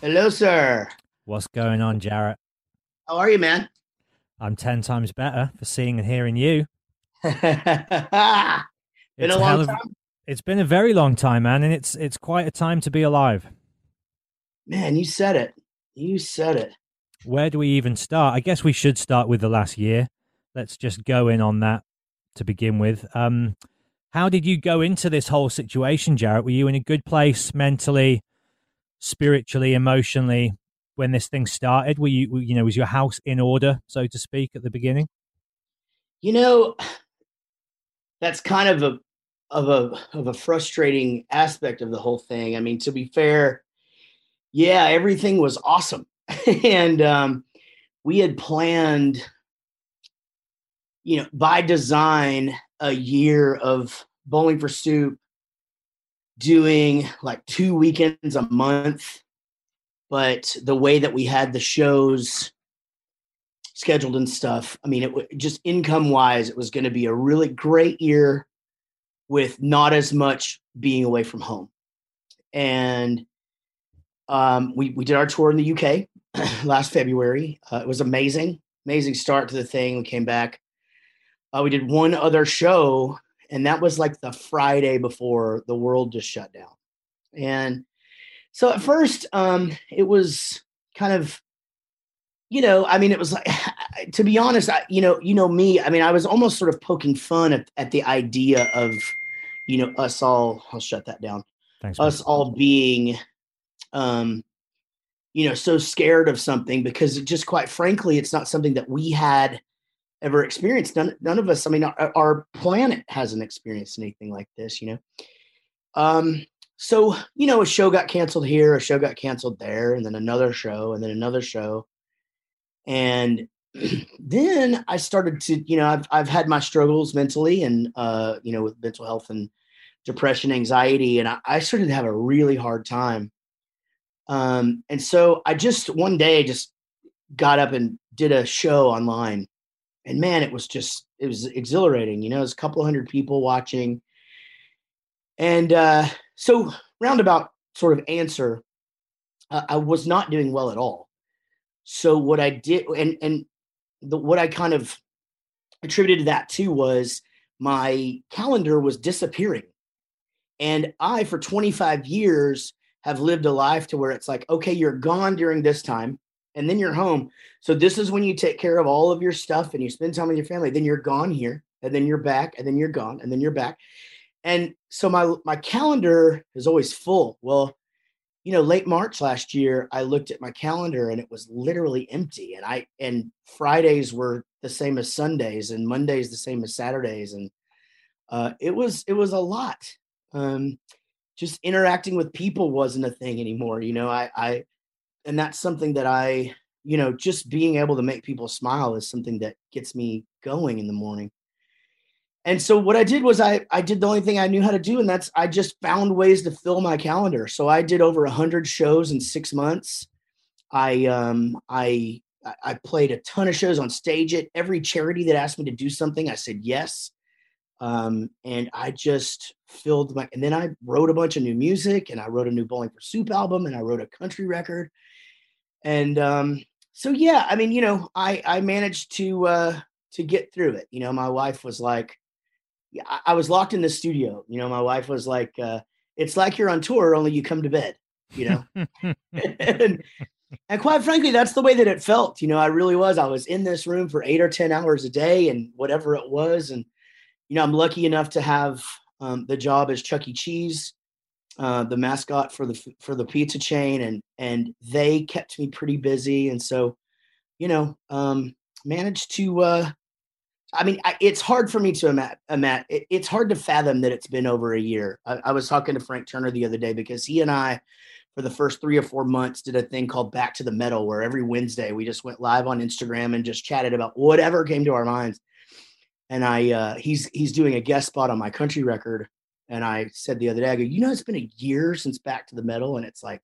Hello, sir. What's going on, Jarrett? How are you, man? I'm 10 times better for seeing and hearing you. been It's a long of- time, It's been a very long time, man, and it's it's quite a time to be alive. man. You said it. You said it. Where do we even start? I guess we should start with the last year. Let's just go in on that to begin with. Um, how did you go into this whole situation, Jarrett? Were you in a good place mentally, spiritually, emotionally when this thing started? Were you, you know, was your house in order, so to speak, at the beginning? You know, that's kind of a of a of a frustrating aspect of the whole thing. I mean, to be fair, yeah, everything was awesome, and um, we had planned, you know, by design, a year of bowling for soup, doing like two weekends a month. But the way that we had the shows scheduled and stuff, I mean, it just income wise, it was going to be a really great year with not as much being away from home. And um, we we did our tour in the UK last February. Uh, it was amazing, amazing start to the thing. We came back. Uh, we did one other show, and that was like the Friday before the world just shut down. And so at first, um, it was kind of, you know, I mean, it was like, to be honest, I, you know, you know me. I mean, I was almost sort of poking fun at, at the idea of, you know, us all. I'll shut that down Thanks. man. us all being um you know so scared of something because just quite frankly it's not something that we had ever experienced. None, none of us i mean our, our planet hasn't experienced anything like this you know? Um so you know a show got canceled here a show got canceled there and then another show and then another show. And then i started to you know i've, I've had my struggles mentally and uh you know with mental health and depression anxiety and I, I started to have a really hard time. Um and so i just one day just got up and did a show online and man it was just it was exhilarating you know it was a couple hundred people watching. And uh, so, roundabout sort of answer, uh, I was not doing well at all. So what I did, and and the what I kind of attributed to that to was my calendar was disappearing, and I for 25 years have lived a life to where it's like, okay, you're gone during this time, and then you're home. So this is when you take care of all of your stuff and you spend time with your family. Then you're gone here, and then you're back, and then you're gone, and then you're back. And so my my calendar is always full. Well, you know, late March last year, I looked at my calendar and it was literally empty. And I and Fridays were the same as Sundays, and Mondays the same as Saturdays, and uh, it was it was a lot. Um, just interacting with people wasn't a thing anymore. You know, I I and that's something that I you know just being able to make people smile is something that gets me going in the morning and so what I did was I I did the only thing I knew how to do, and that's I just found ways to fill my calendar. So I did over hundred shows in six months. I um I I played a ton of shows on stage at every charity that asked me to do something. I said yes. Um, and I just filled my and then I wrote a bunch of new music and I wrote a new Bowling for Soup album and I wrote a country record. And um, so yeah, I mean, you know, I I managed to uh to get through it. You know, my wife was like, yeah, I, was locked in the studio. You know, my wife was like, uh, it's like you're on tour, only you come to bed, you know? and, and quite frankly, that's the way that it felt. You know, I really was. I was in this room for eight or 10 hours a day and whatever it was. And, you know, I'm lucky enough to have um, the job as Chuck E. Cheese, uh, the mascot for the for the pizza chain, and and they kept me pretty busy, and so, you know, um, managed to uh, I mean, I, it's hard for me to imagine. It, it's hard to fathom that it's been over a year. I, I, was talking to Frank Turner the other day because he and I, for the first three or four months, did a thing called Back to the Metal, where every Wednesday we just went live on Instagram and just chatted about whatever came to our minds. And I, uh, he's he's doing a guest spot on my country record, and I said the other day, I go, you know, it's been a year since Back to the Metal, and it's like,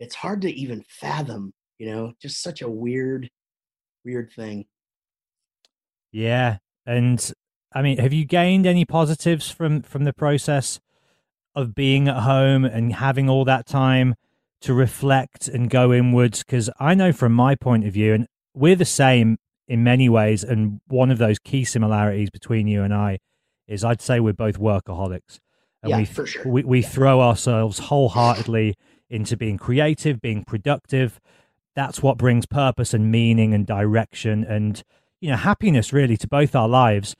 it's hard to even fathom, you know, just such a weird, weird thing. Yeah, and I mean, have you gained any positives from from the process of being at home and having all that time to reflect and go inwards? Because I know from my point of view, and we're the same in many ways, and one of those key similarities between you and I is I'd say we're both workaholics. And yeah, we, for sure. We, we throw ourselves wholeheartedly into being creative, being productive. That's what brings purpose and meaning and direction and you know happiness really to both our lives.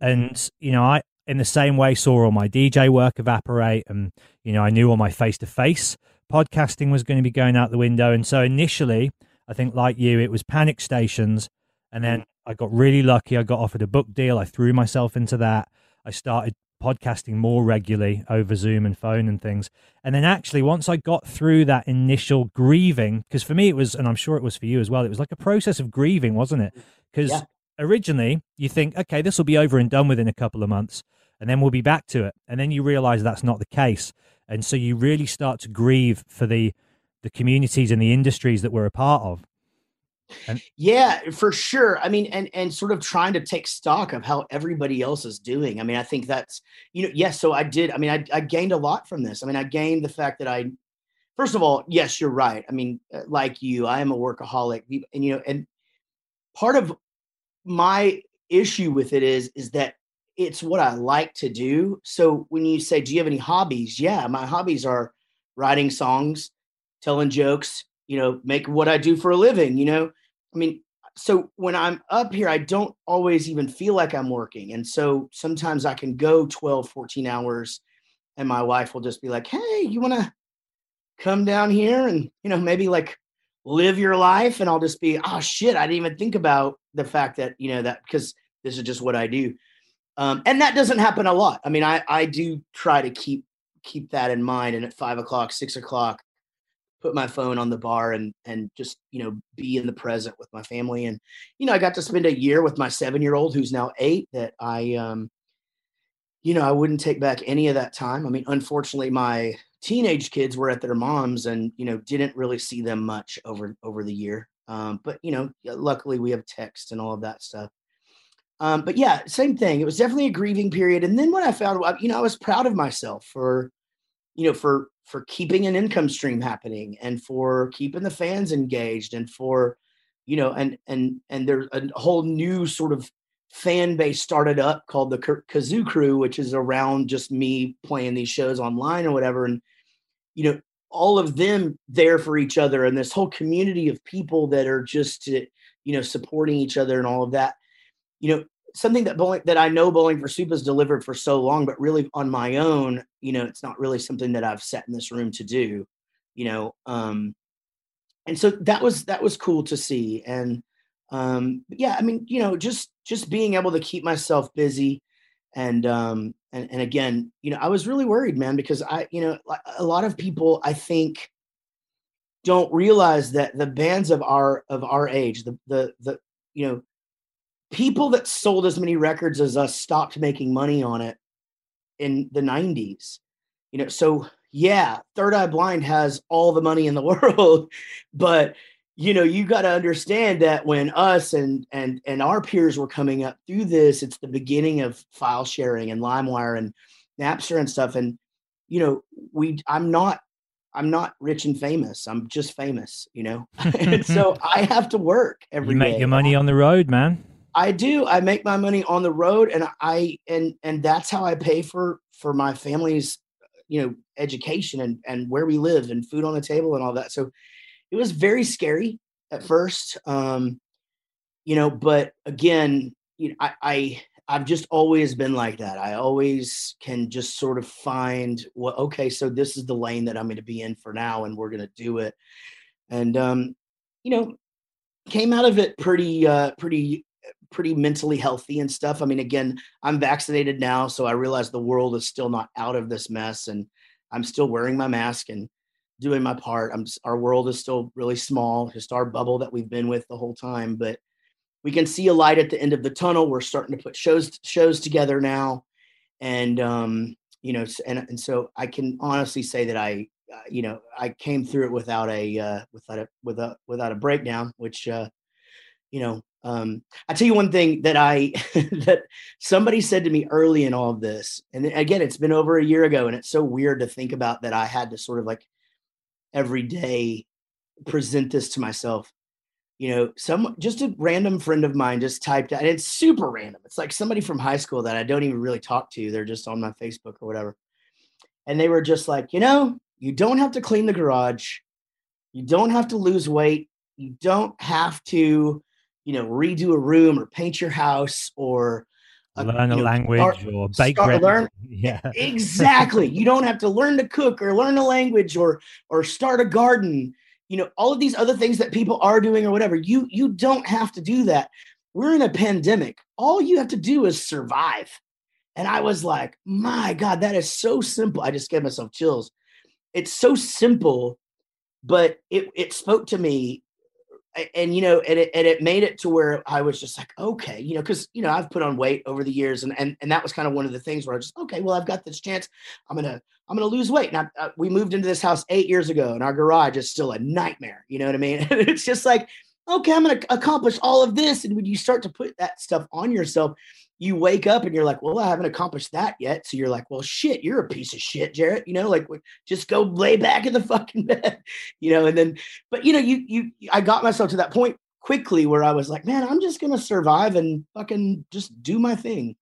And you know i in the same way saw all my dj work evaporate and you know i knew all my face-to-face podcasting was going to be going out the window. And so initially i think like you it was panic stations. And then mm. i got really lucky. I got offered a book deal. I threw myself into that i started podcasting more regularly over zoom and phone and things and then actually once i got through that initial grieving because for me it was and i'm sure it was for you as well it was like a process of grieving wasn't it because yeah. originally you think, okay, this will be over and done within a couple of months, and then we'll be back to it. And then you realize that's not the case. And so you really start to grieve for the the communities and the industries that we're a part of. And- yeah, for sure. I mean, and and sort of trying to take stock of how everybody else is doing. I mean, I think that's you know, yes. So I did. I mean, I, I gained a lot from this. I mean, I gained the fact that I, first of all, yes, you're right. I mean, uh, like you, I am a workaholic, and you know, and part of my issue with it is is that it's what I like to do. So when you say, "Do you have any hobbies?" Yeah, my hobbies are writing songs, telling jokes, you know, make what I do for a living. You know, I mean, so when I'm up here, I don't always even feel like I'm working, and so sometimes I can go 12, 14 hours, and my wife will just be like, "Hey, you want to come down here and you know maybe like live your life and I'll just be, oh shit, I didn't even think about the fact that, you know, that because this is just what I do. Um, and that doesn't happen a lot. I mean, I, I do try to keep keep that in mind and at five o'clock, six o'clock, put my phone on the bar and and just, you know, be in the present with my family. And, you know, I got to spend a year with my seven year old who's now eight that I um, you know, I wouldn't take back any of that time. I mean, unfortunately, my teenage kids were at their moms and you know didn't really see them much over over the year um, but you know luckily we have text and all of that stuff Um, but yeah, same thing. It was definitely a grieving period. And then when I found, you know, I was proud of myself for, you know, for for keeping an income stream happening and for keeping the fans engaged and for, you know, and and and there's a whole new sort of fan base started up called the Kazoo Crew, which is around just me playing these shows online or whatever. And you know, all of them there for each other and this whole community of people that are just you know supporting each other and all of that you know something that bowling that i know bowling for soup has delivered for so long but really on my own you know it's not really something that i've set in this room to do you know um and so that was that was cool to see. And um yeah i mean you know just just being able to keep myself busy and um and and again you know i was really worried man because i you know a lot of people i think don't realize that the bands of our of our age the the the you know people that sold as many records as us stopped making money on it in the 90s you know so yeah third eye blind has all the money in the world but you know you got to understand that when us and and and our peers were coming up through this it's the beginning of file sharing and limewire and napster and stuff and you know we i'm not i'm not rich and famous i'm just famous you know and so i have to work every you make day. your money on the road man i do i make my money on the road and i and and that's how i pay for for my family's you know education and and where we live and food on the table and all that so it was very scary at first. Um, you know, but again, you know, I, I I've just always been like that. I always can just sort of find well, okay, so this is the lane that I'm going to be in for now, and we're going to do it. And um, you know, came out of it pretty, uh, pretty, pretty mentally healthy and stuff. I mean, again, I'm vaccinated now, so I realize the world is still not out of this mess, and I'm still wearing my mask and doing my part. I'm our world is still really small, just our bubble that we've been with the whole time, but we can see a light at the end of the tunnel. We're starting to put shows shows together now, and um, you know, and and so I can honestly say that I, uh, you know, I came through it without a uh, without a without without a breakdown, which uh, you know. Um, I tell you one thing that I that somebody said to me early in all of this, and again, it's been over a year ago, and it's so weird to think about that I had to sort of like every day present this to myself. You know some just a random friend of mine just typed out and it's super random. It's like somebody from high school that i don't even really talk to. They're just on my facebook or whatever. And they were just like you know you don't have to clean the garage. You don't have to lose weight. You don't have to you know redo a room or paint your house or uh, learn a know, language start, or bake start, bread. Learn, yeah, exactly. you don't have to learn to cook or learn a language or or start a garden. You know, all of these other things that people are doing or whatever. You you don't have to do that. We're in a pandemic. All you have to do is survive. And I was like, my God, that is so simple. I just gave myself chills. It's so simple, but it it spoke to me and you know and it, and it made it to where i was just like okay you know because you know i've put on weight over the years and, and and that was kind of one of the things where i was just okay well i've got this chance. I'm gonna i'm gonna lose weight. Now uh, we moved into this house eight years ago and our garage is still a nightmare you know what i mean? It's just like okay i'm gonna accomplish all of this. And when you start to put that stuff on yourself you wake up and you're like, well, I haven't accomplished that yet. So you're like, well, shit, you're a piece of shit, Jarrett. You know, like just go lay back in the fucking bed, you know. And then, but you know, you you, I got myself to that point quickly where I was like, man, I'm just gonna survive and fucking just do my thing.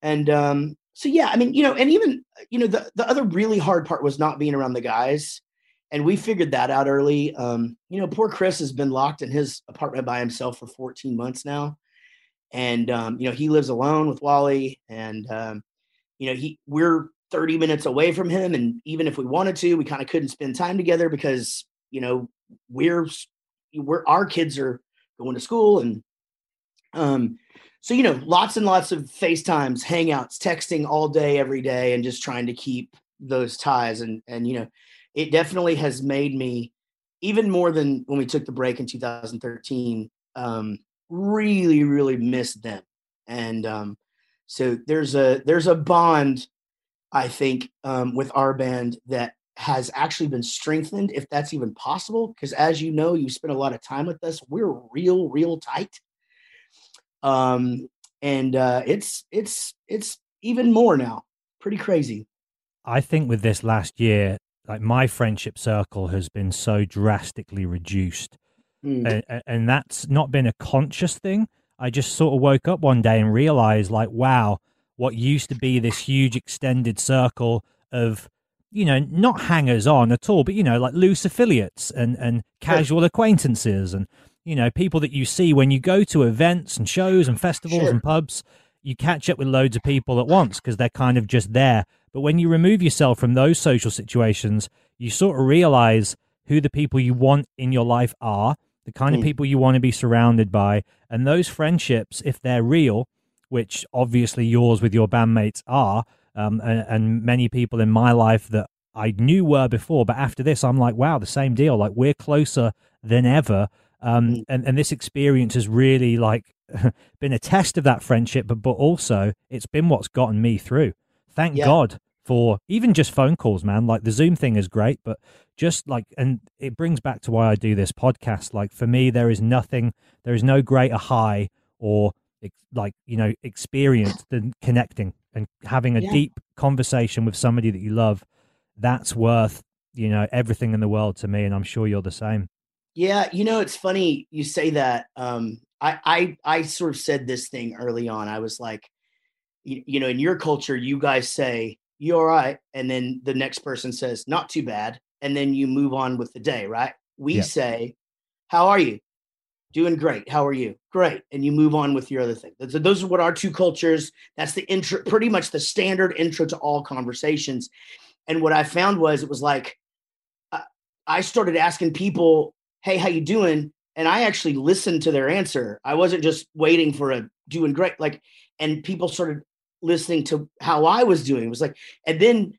And um, so yeah, I mean, you know, and even you know, the the other really hard part was not being around the guys. And we figured that out early. Um, you know, poor Chris has been locked in his apartment by himself for 14 months now and um, you know he lives alone with Wally, and um, you know he we're 30 minutes away from him, and even if we wanted to, we kind of couldn't spend time together because you know we're we're our kids are going to school, and um, so you know lots and lots of FaceTimes, Hangouts, texting all day, every day, and just trying to keep those ties, and and you know it definitely has made me even more than when we took the break in 2013 um, really really miss them and um, so there's a there's a bond i think um, with our band that has actually been strengthened if that's even possible because as you know you spent a lot of time with us we're real real tight um, and uh, it's it's it's even more now. Pretty crazy. I think with this last year, like my friendship circle has been so drastically reduced. Mm. And, and that's not been a conscious thing. I just sort of woke up one day and realized, like, wow, what used to be this huge extended circle of, you know, not hangers on at all, but, you know, like loose affiliates and, and casual acquaintances and, you know, people that you see when you go to events and shows and festivals Sure. and pubs. You catch up with loads of people at once because they're kind of just there. But when you remove yourself from those social situations, you sort of realize who the people you want in your life are, the kind of Mm. people you want to be surrounded by, and those friendships, if they're real, which obviously yours with your bandmates are, um, and, and many people in my life that I knew were before, but after this, I'm like, wow, the same deal. Like we're closer than ever. Um, Mm. and, and this experience has really like been a test of that friendship, but but also it's been what's gotten me through. Thank Yeah. God for even just phone calls, man. Like the Zoom thing is great, but just like, and it brings back to why I do this podcast. Like for me, there is nothing, there is no greater high or like, you know, experience than connecting and having a Yeah. deep conversation with somebody that you love. That's worth, you know, everything in the world to me. And I'm sure you're the same. Yeah, you know, it's funny you say that. Um, I, I I sort of said this thing early on. I was like, you, you know, in your culture, you guys say you all right, and then the next person says not too bad, and then you move on with the day, right? We Yeah. say, how are you? Doing great. How are you? Great, and you move on with your other thing. Those, those are what our two cultures. That's the intro, pretty much the standard intro to all conversations. And what I found was it was like I- I started asking people hey how you doing and i actually listened to their answer i wasn't just waiting for a doing great like and people started listening to how i was doing it was like and then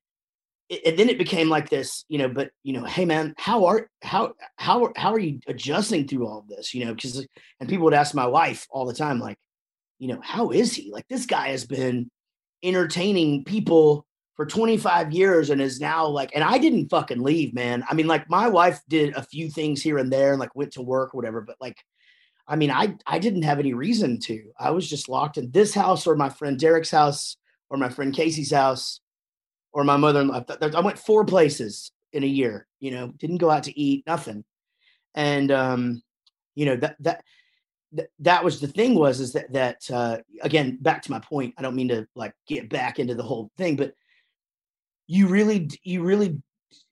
and then it became like this you know but you know hey man how are how how how are you adjusting through all of this? You know because and people would ask my wife all the time like you know how is he? Like this guy has been entertaining people for 25 years and is now like and i didn't fucking leave man. I mean like my wife did a few things here and there and like went to work or whatever but like i mean i i didn't have any reason to. I was just locked in this house or my friend derek's house or my friend casey's house or my mother-in-law i went four places in a year you know didn't go out to eat nothing. And um you know that that th- that was the thing was is that that uh again back to my point i don't mean to like get back into the whole thing but you really you really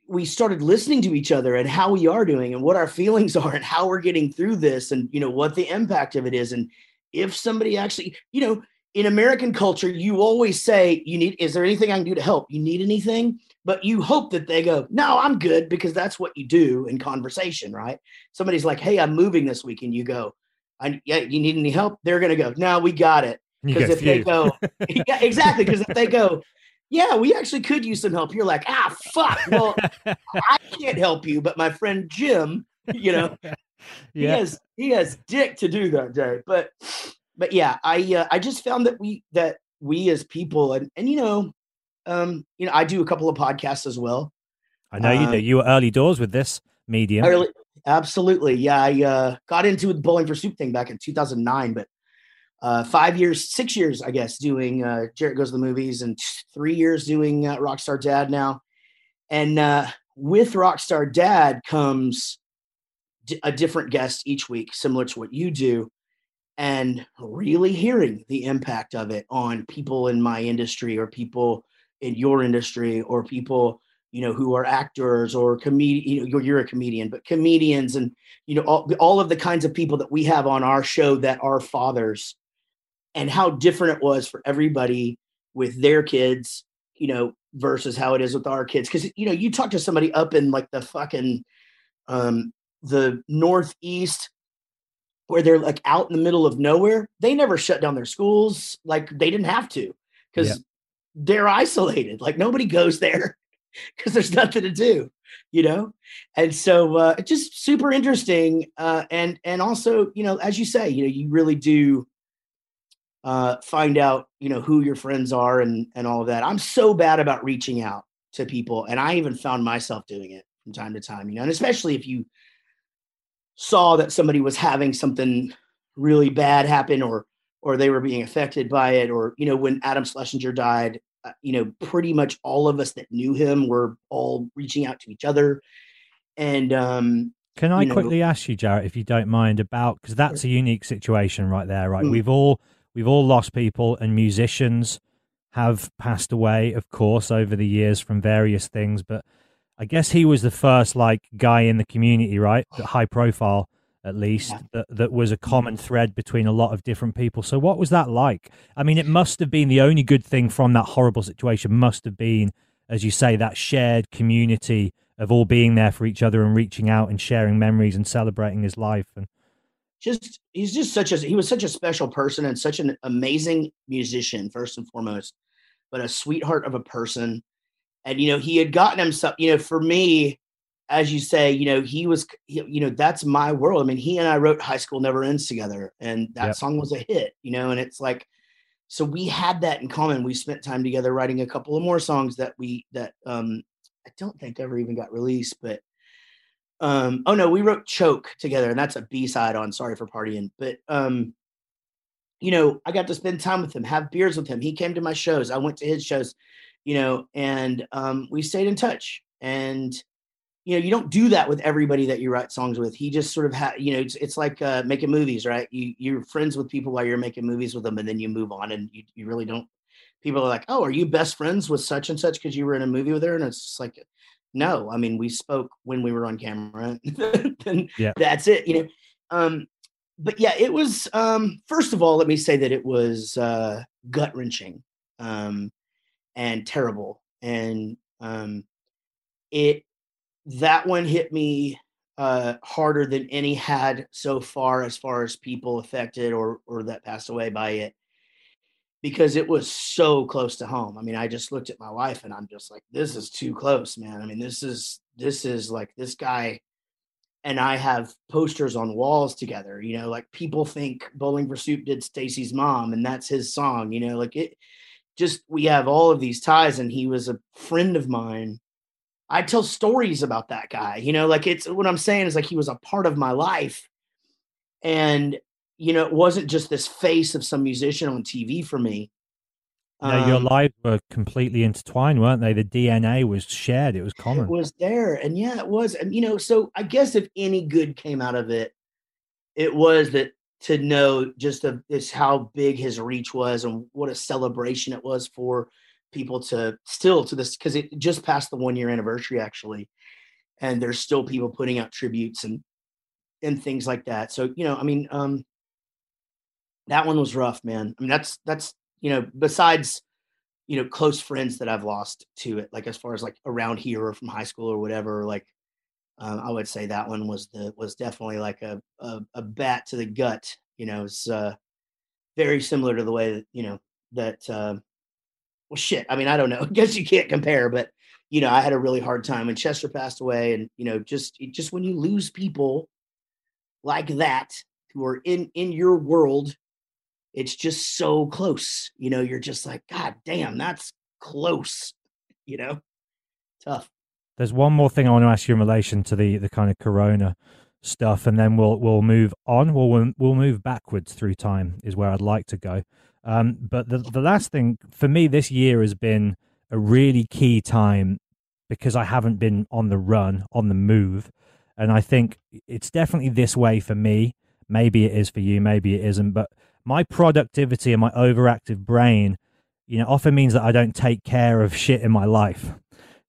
we started listening to each other and how we are doing and what our feelings are and how we're getting through this and you know what the impact of it is. And if somebody actually you know in american culture you always say you need is there anything i can do to help? You need anything? But you hope that they go no i'm good because that's what you do in conversation right? Somebody's like hey i'm moving this week and you go I, yeah, you need any help? They're going to go no we got it. Because if they go yeah, exactly because if they go yeah we actually could use some help you're like ah fuck well i can't help you but my friend jim you know? He has he has dick to do that day but but yeah i uh, i just found that we that we as people and and you know um you know i do a couple of podcasts as well I know you uh, do. You were early doors with this medium. I really, absolutely. Yeah, I uh, got into the Bowling for Soup thing back in 2009, but uh, five years, six years, I guess, doing uh, Jarrett Goes to the Movies, and three years doing uh, Rockstar Dad now. And uh, with Rockstar Dad comes d- a different guest each week, similar to what you do, and really hearing the impact of it on people in my industry or people in your industry or people you know who are actors or comedian you know you're, you're a comedian but comedians and you know all, all of the kinds of people that we have on our show that are fathers and how different it was for everybody with their kids you know versus how it is with our kids. Because you know you talk to somebody up in like the fucking um the northeast where they're like out in the middle of nowhere they never shut down their schools like they didn't have to because Yeah. they're isolated like nobody goes there because there's nothing to do you know? And so uh it's just super interesting uh and and also you know as you say you know you really do uh find out you know who your friends are and and all of that. I'm so bad about reaching out to people and i even found myself doing it from time to time you know? And especially if you saw that somebody was having something really bad happen or or they were being affected by it, or you know, when Adam Schlesinger died, uh, you know, pretty much all of us that knew him were all reaching out to each other, and um, Can I you know- quickly ask you, Jarrett, if you don't mind, about because that's a unique situation right there, right? Mm. We've all we've all lost people, and musicians have passed away, of course, over the years from various things. But I guess he was the first like guy in the community, right? High profile, at least, that that was a common mm. thread between a lot of different people. So what was that like? I mean, it must have been the only good thing from that horrible situation. Must have been, as you say, that shared community of all being there for each other and reaching out and sharing memories and celebrating his life. And just he's just such a he was such a special person and such an amazing musician first and foremost but a sweetheart of a person and you know he had gotten himself you know for me as you say you know he was he- you know that's my world. I mean he and i wrote high school never ends together and that Yep. song was a hit you know and it's like so we had that in common. We spent time together writing a couple of more songs that we that um i don't think ever even got released but um oh no we wrote choke together and that's a b-side on sorry for partying but um you know i got to spend time with him have beers with him. He came to my shows. I went to his shows you know and um we stayed in touch. And you know you don't do that with everybody that you write songs with. He just sort of had you know it's, it's like uh making movies right? You you're friends with people while you're making movies with them and then you move on and you, you really don't people are like oh are you best friends with such and such because you were in a movie with her? And it's just like no i mean we spoke when we were on camera. And Yeah. that's it you know? Um but yeah it was um first of all let me say that it was uh gut wrenching um and terrible and um it that one hit me uh harder than any had so far as far as people affected or or that passed away by it because it was so close to home. I mean, I just looked at my wife and I'm just like, this is too close, man. I mean, this is this is like this guy and I have posters on walls together, you know, like people think Bowling for Soup did Stacy's mom and that's his song, you know, like it just we have all of these ties and he was a friend of mine. I tell stories about that guy, you know, like it's what I'm saying is like he was a part of my life. And you know, it wasn't just this face of some musician on TV for me. no, your Um, lives were completely intertwined, weren't they? The DNA was shared. It was common. It was there, and yeah, it was. And you know, so I guess if any good came out of it, it was that to know just how big his reach was and what a celebration it was for people to still to this because it just passed the one year anniversary actually, and there's still people putting out tributes and and things like that. So you know, I mean, um, that one was rough, man. I mean, that's that's you know, besides you know close friends that I've lost to it, like as far as like around here or from high school or whatever, like um, I would say that one was the was definitely like a a, a bat to the gut. You know, it's uh, very similar to the way that you know that. Uh, well, shit. I mean, I don't know. I guess you can't compare, but you know, I had a really hard time when Chester passed away, and you know, just just when you lose people like that who are in in your world it's just so close you know you're just like god damn that's close you know tough There's one more thing I want to ask you in relation to the the kind of corona stuff, and then we'll we'll move on. We'll we'll move backwards through time is where I'd like to go. Um, but the the last thing for me this year has been a really key time because I haven't been on the run, on the move, and I think it's definitely this way for me. Maybe it is for you, maybe it isn't, but my productivity and my overactive brain, you know, often means that I don't take care of shit in my life.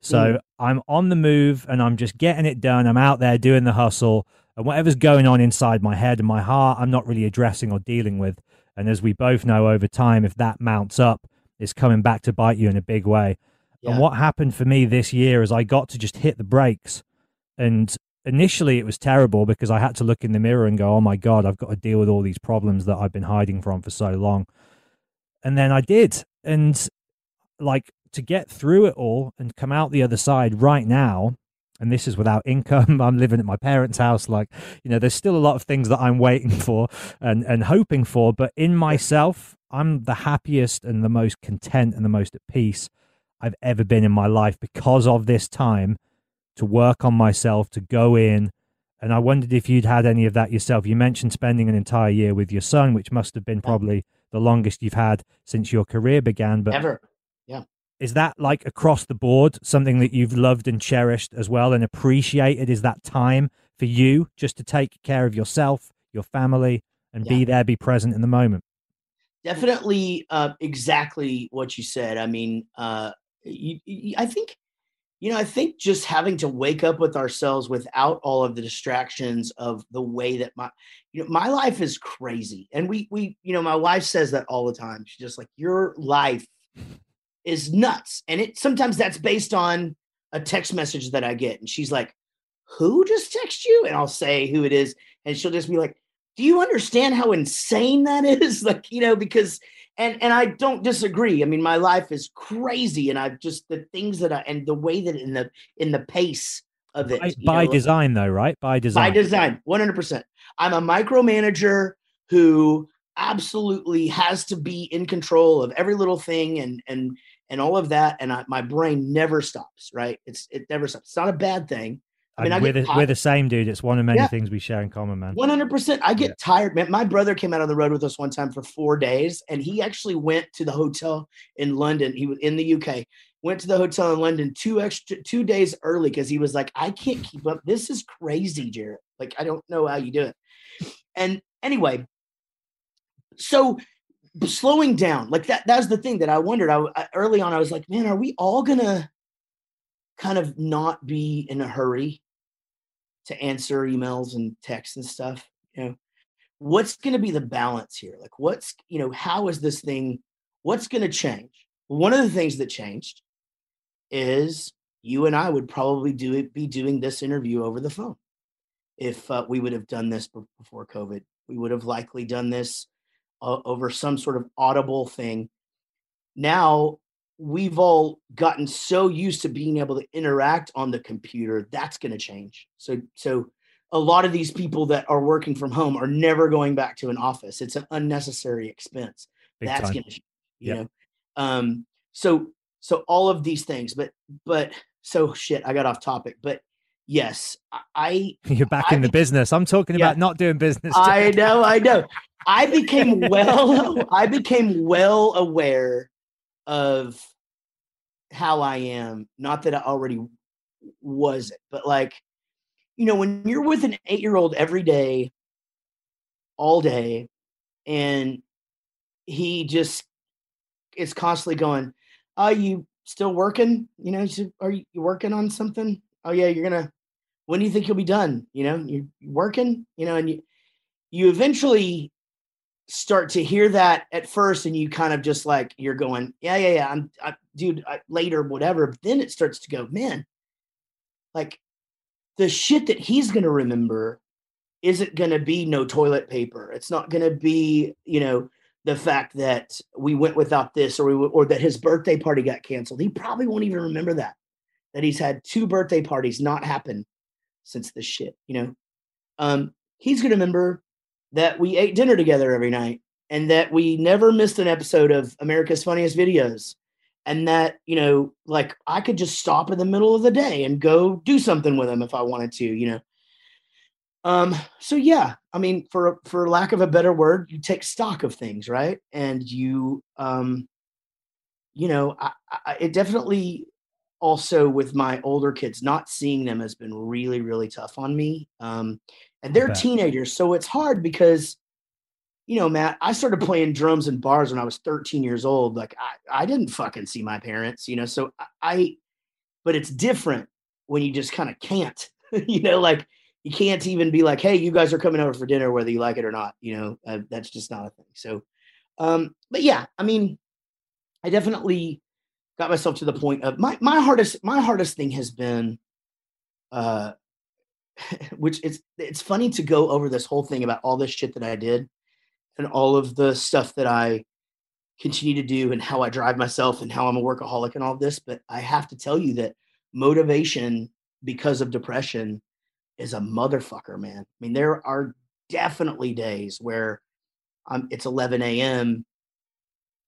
So mm. I'm on the move and I'm just getting it done. I'm out there doing the hustle and whatever's going on inside my head and my heart, I'm not really addressing or dealing with. And as we both know over time, if that mounts up, it's coming back to bite you in a big way. Yeah. And what happened for me this year is I got to just hit the brakes. And initially it was terrible because I had to look in the mirror and go, oh my God, I've got to deal with all these problems that I've been hiding from for so long. And then I did. And like to get through it all and come out the other side right now, and this is without income. I'm living at my parents' house. Like, you know, there's still a lot of things that I'm waiting for and, and hoping for. But in myself, I'm the happiest and the most content and the most at peace I've ever been in my life because of this time to work on myself, to go in. And I wondered if you'd had any of that yourself. You mentioned spending an entire year with your son, which must have been probably the longest you've had since your career began. But Ever. Is that like across the board something that you've loved and cherished as well and appreciated? Is that time for you just to take care of yourself, your family, and be there, be present in the moment? definitely uh, exactly what you said. I mean, uh, you, you, I think, you know, I think just having to wake up with ourselves without all of the distractions of the way that my, you know, my life is crazy. And we, we, you know, my wife says that all the time. She's just like, your life is nuts. And it sometimes that's based on a text message that I get. And she's like, who just texted you? And I'll say who it is. And she'll just be like, do you understand how insane that is like you know because and and i don't disagree i mean my life is crazy and i've just the things that i and the way that in the in the pace of it By, by know, design, though, right? By design, by design. design 100% i'm a micromanager who absolutely has to be in control of every little thing and and and all of that and I, my brain never stops right it's it never stops it's not a bad thing I mean, I we're, the, we're the same, dude. It's one of many Yeah. things we share in common, man. One hundred percent. I get Yeah. tired, man. My brother came out on the road with us one time for four days, and he actually went to the hotel in London. He was in the UK. Went to the hotel in London two extra two days early because he was like, I can't keep up. This is crazy, Jared. Like, I don't know how you do it. And anyway, so slowing down like that. That's the thing that I wondered. I, I early on, I was like, man, are we all gonna kind of not be in a hurry to answer emails and texts and stuff? You know, what's to be the balance here? Like, what's, you know, how is this thing, what's to change? One of the things that changed is you and I would probably do it, be doing this interview over the phone. If uh, we would have done this before COVID, we would have likely done this uh, over some sort of audible thing. Now we've all gotten so used to being able to interact on the computer. That's going to change. So, so a lot of these people that are working from home are never going back to an office. It's an unnecessary expense. Big That's going to, you Yep. know, um, so, so all of these things, but, but so shit, I got off topic, but yes, I, You're back I in the business. I'm talking Yeah. about not doing business. I know, I know. I became well, I became well aware of how I am. Not that I already was it, but like, you know, when you're with an eight year old every day, all day, and he just is constantly going, Are you still working? You know, are you you working on something? Oh, yeah, you're gonna, when do you think you'll be done? You know, you're working, you know, and you, you eventually start to hear that at first and you kind of just like you're going yeah yeah yeah i'm I, dude I, later whatever. But then it starts to go man like the shit that he's going to remember isn't going to be no toilet paper. It's not going to be you know the fact that we went without this or we, or that his birthday party got canceled. He probably won't even remember that that he's had two birthday parties not happen since this shit you know um he's going to remember that we ate dinner together every night and that we never missed an episode of America's Funniest Videos. And that, you know, like I could just stop in the middle of the day and go do something with him if I wanted to, you know. Um, so yeah, I mean, for for lack of a better word, you take stock of things, right? And you um, you know, I, I it definitely also with my older kids, not seeing them has been really, really tough on me. Um, and they're teenagers, so it's hard because, you know, Matt, I started playing drums in bars when I was 13 years old. Like I, I didn't fucking see my parents, you know. So I, I but it's different when you just kind of can't, you know, like you can't even be like, hey, you guys are coming over for dinner, whether you like it or not, you know. Uh, that's just not a thing. So, um, but yeah, I mean, I definitely got myself to the point of my my hardest my hardest thing has been uh which it's it's funny to go over this whole thing about all this shit that I did and all of the stuff that I continue to do and how I drive myself and how I'm a workaholic and all this but I have to tell you that motivation because of depression is a motherfucker man. I mean there are definitely days where I'm it's 11 a.m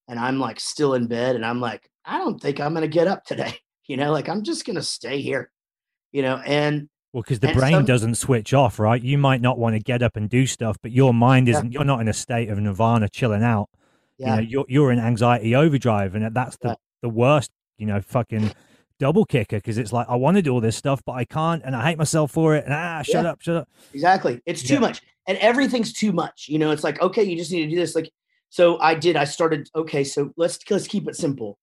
and I'm like still in bed and I'm like, I don't think I'm gonna get up today. You know, like I'm just gonna stay here. You know, and Well, because the And brain some- doesn't switch off, right? You might not want to get up and do stuff, but your mind isn't. You're not in a state of nirvana, chilling out. Yeah. You know, you're you're in anxiety overdrive, and that's the Yeah. the worst. You know, fucking double kicker because it's like I want to do all this stuff, but I can't, and I hate myself for it. And ah, shut Yeah. up, shut up. Exactly. It's too much. And everything's too much. You know, it's like, okay, you just need to do this. Like, so I did, I started, okay, so let's let's keep it simple.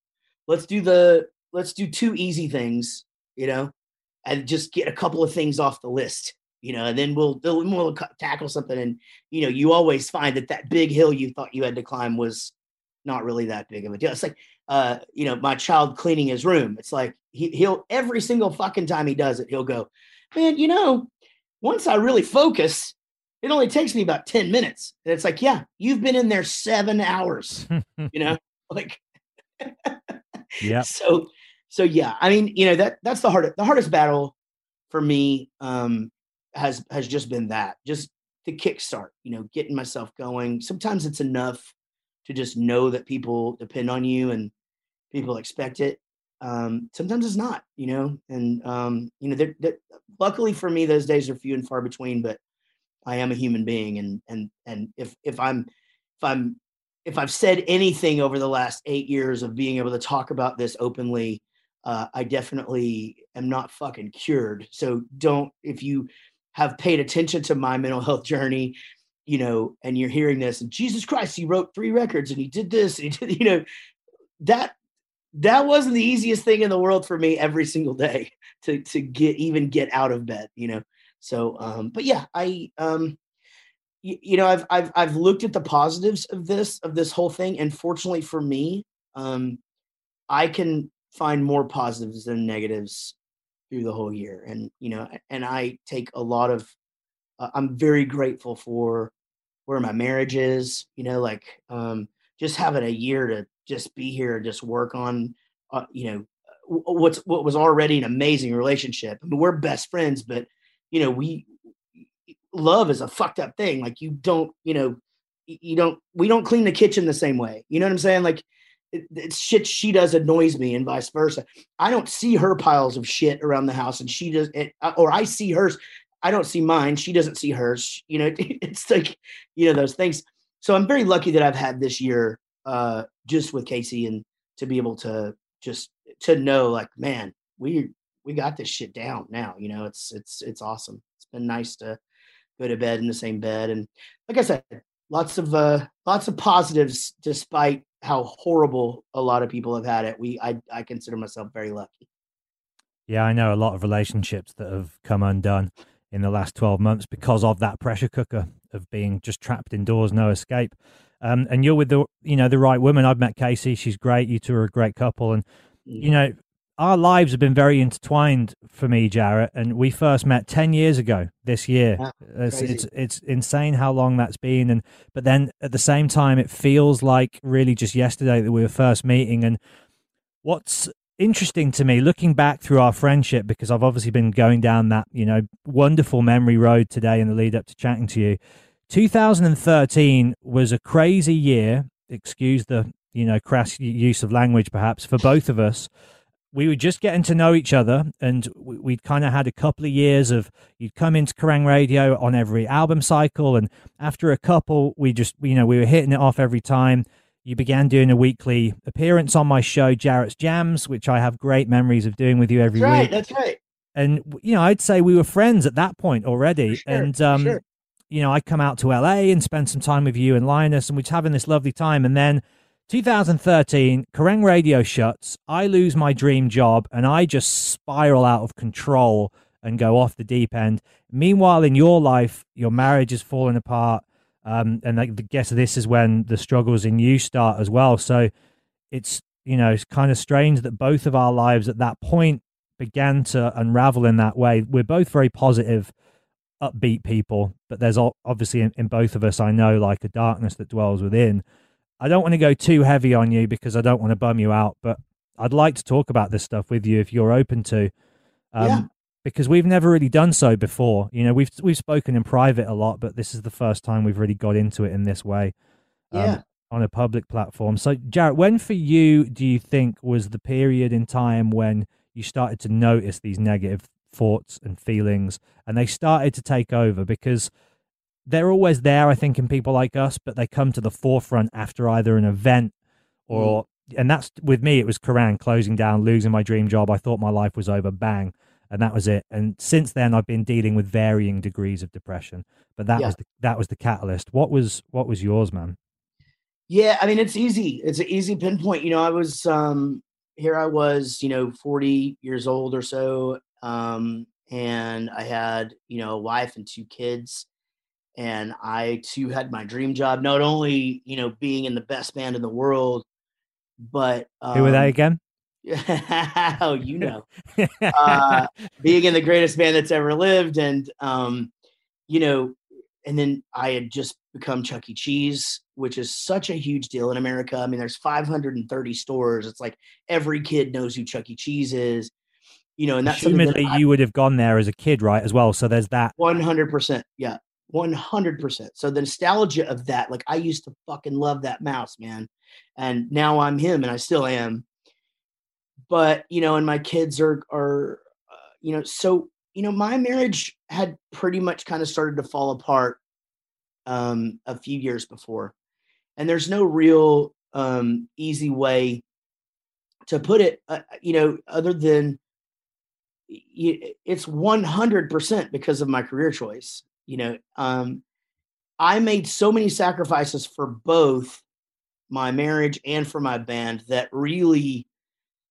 Let's do the let's do two easy things, you know, and just get a couple of things off the list, you know, and then we'll we'll tackle something. And you know, you always find that that big hill you thought you had to climb was not really that big of a deal. It's like, uh, you know, my child cleaning his room. It's like he, he'll every single fucking time he does it, he'll go, man, you know, once I really focus, it only takes me about 10 minutes. And it's like, yeah, you've been in there seven hours, you know, like, yeah, so, so yeah, I mean, you know, that that's the hardest, the hardest battle for me, um, has, has just been that just the kickstart, you know, getting myself going. Sometimes it's enough to just know that people depend on you and people expect it. Um, sometimes it's not, you know, and um, you know, they're, luckily for me, those days are few and far between. But I am a human being, and and and if if I'm if I'm if I've said anything over the last eight years of being able to talk about this openly, uh, I definitely am not fucking cured. So don't if you have paid attention to my mental health journey, you know, and you're hearing this, and Jesus Christ, he wrote three records and he did this, and he did, you know, that that wasn't the easiest thing in the world for me every single day to to get even get out of bed, you know. So, um, but yeah, I um, you, you know, I've I've I've looked at the positives of this of this whole thing, and fortunately for me, um, I can find more positives than negatives through the whole year, and you know, and I take a lot of. Uh, I'm very grateful for where my marriage is. You know, like um, just having a year to just be here and just work on, uh, you know, what's what was already an amazing relationship. I mean, we're best friends, but you know, we love is a fucked up thing. Like you don't, you know, you don't. We don't clean the kitchen the same way. You know what I'm saying? Like it, it's shit she does annoys me, and vice versa. I don't see her piles of shit around the house, and she does, it, or I see hers. I don't see mine. She doesn't see hers. You know, it's like, you know, those things. So I'm very lucky that I've had this year uh just with Casey and to be able to just to know like, man, we we got this shit down now. You know, it's it's it's awesome. It's been nice to go to bed in the same bed. And like I said, lots of uh lots of positives despite how horrible a lot of people have had it. We I I consider myself very lucky. Yeah, I know a lot of relationships that have come undone in the last 12 months because of that pressure cooker of being just trapped indoors, no escape. Um, and you're with the, you know, the right woman. I've met Casey. She's great. You two are a great couple. And, you know, our lives have been very intertwined for me, Jaret. And we first met 10 years ago this year. It's, it's, it's insane how long that's been. And, but then at the same time, it feels like really just yesterday that we were first meeting. And what's interesting to me looking back through our friendship because I've obviously been going down that you know wonderful memory road today in the lead up to chatting to you 2013 was a crazy year excuse the you know crass use of language perhaps for both of us we were just getting to know each other and we- we'd kind of had a couple of years of you'd come into Kerrang radio on every album cycle and after a couple we just you know we were hitting it off every time you began doing a weekly appearance on my show Jaret's Jams which I have great memories of doing with you every That's right. week That's right. and you know I'd say we were friends at that point already sure, and um sure. you know I'd come out to LA and spend some time with you and Linus and we're having this lovely time and then 2013 Kerrang! Radio shuts. I lose my dream job and I just spiral out of control and go off the deep end. Meanwhile in your life your marriage is falling apart um and I guess this is when the struggles in you start as well. So it's you know it's kind of strange that both of our lives at that point began to unravel in that way. We're both very positive upbeat people but there's obviously in, in both of us i know like a darkness that dwells within i don't want to go too heavy on you because i don't want to bum you out but i'd like to talk about this stuff with you if you're open to um, Yeah. because we've never really done so before you know we've we've spoken in private a lot but this is the first time we've really got into it in this way um, Yeah. on a public platform. So, Jaret, when for you do you think was the period in time when you started to notice these negative thoughts and feelings and they started to take over? Because they're always there, I think, in people like us, but they come to the forefront after either an event or, and that's with me, it was Kerrang closing down, losing my dream job. I thought my life was over, bang. And that was it. And since then, I've been dealing with varying degrees of depression. But that Yeah. was the, that was the catalyst. What was what was yours, man? Yeah, I mean it's easy. It's an easy pinpoint. You know, I was um here I was, you know, 40 years old or so. Um, and I had, you know, a wife and two kids. And I too had my dream job, not only, you know, being in the best band in the world, but um, Who were they again? oh, you know. uh, being in the greatest band that's ever lived and um you know and then i had just become chuck e cheese which is such a huge deal in america i mean there's 530 stores it's like every kid knows who chuck e cheese is you know and that's something that I- you would have gone there as a kid, right? As well. So there's that. 100% yeah 100% so the nostalgia of that like i used to fucking love that mouse man. And now i'm him and i still am. But you know and my kids are are uh, you know so you know my marriage had pretty much kind of started to fall apart um a few years before. And there's no real um easy way to put it uh, you know other than it's 100% because of my career choice you know um i made so many sacrifices for both my marriage and for my band that really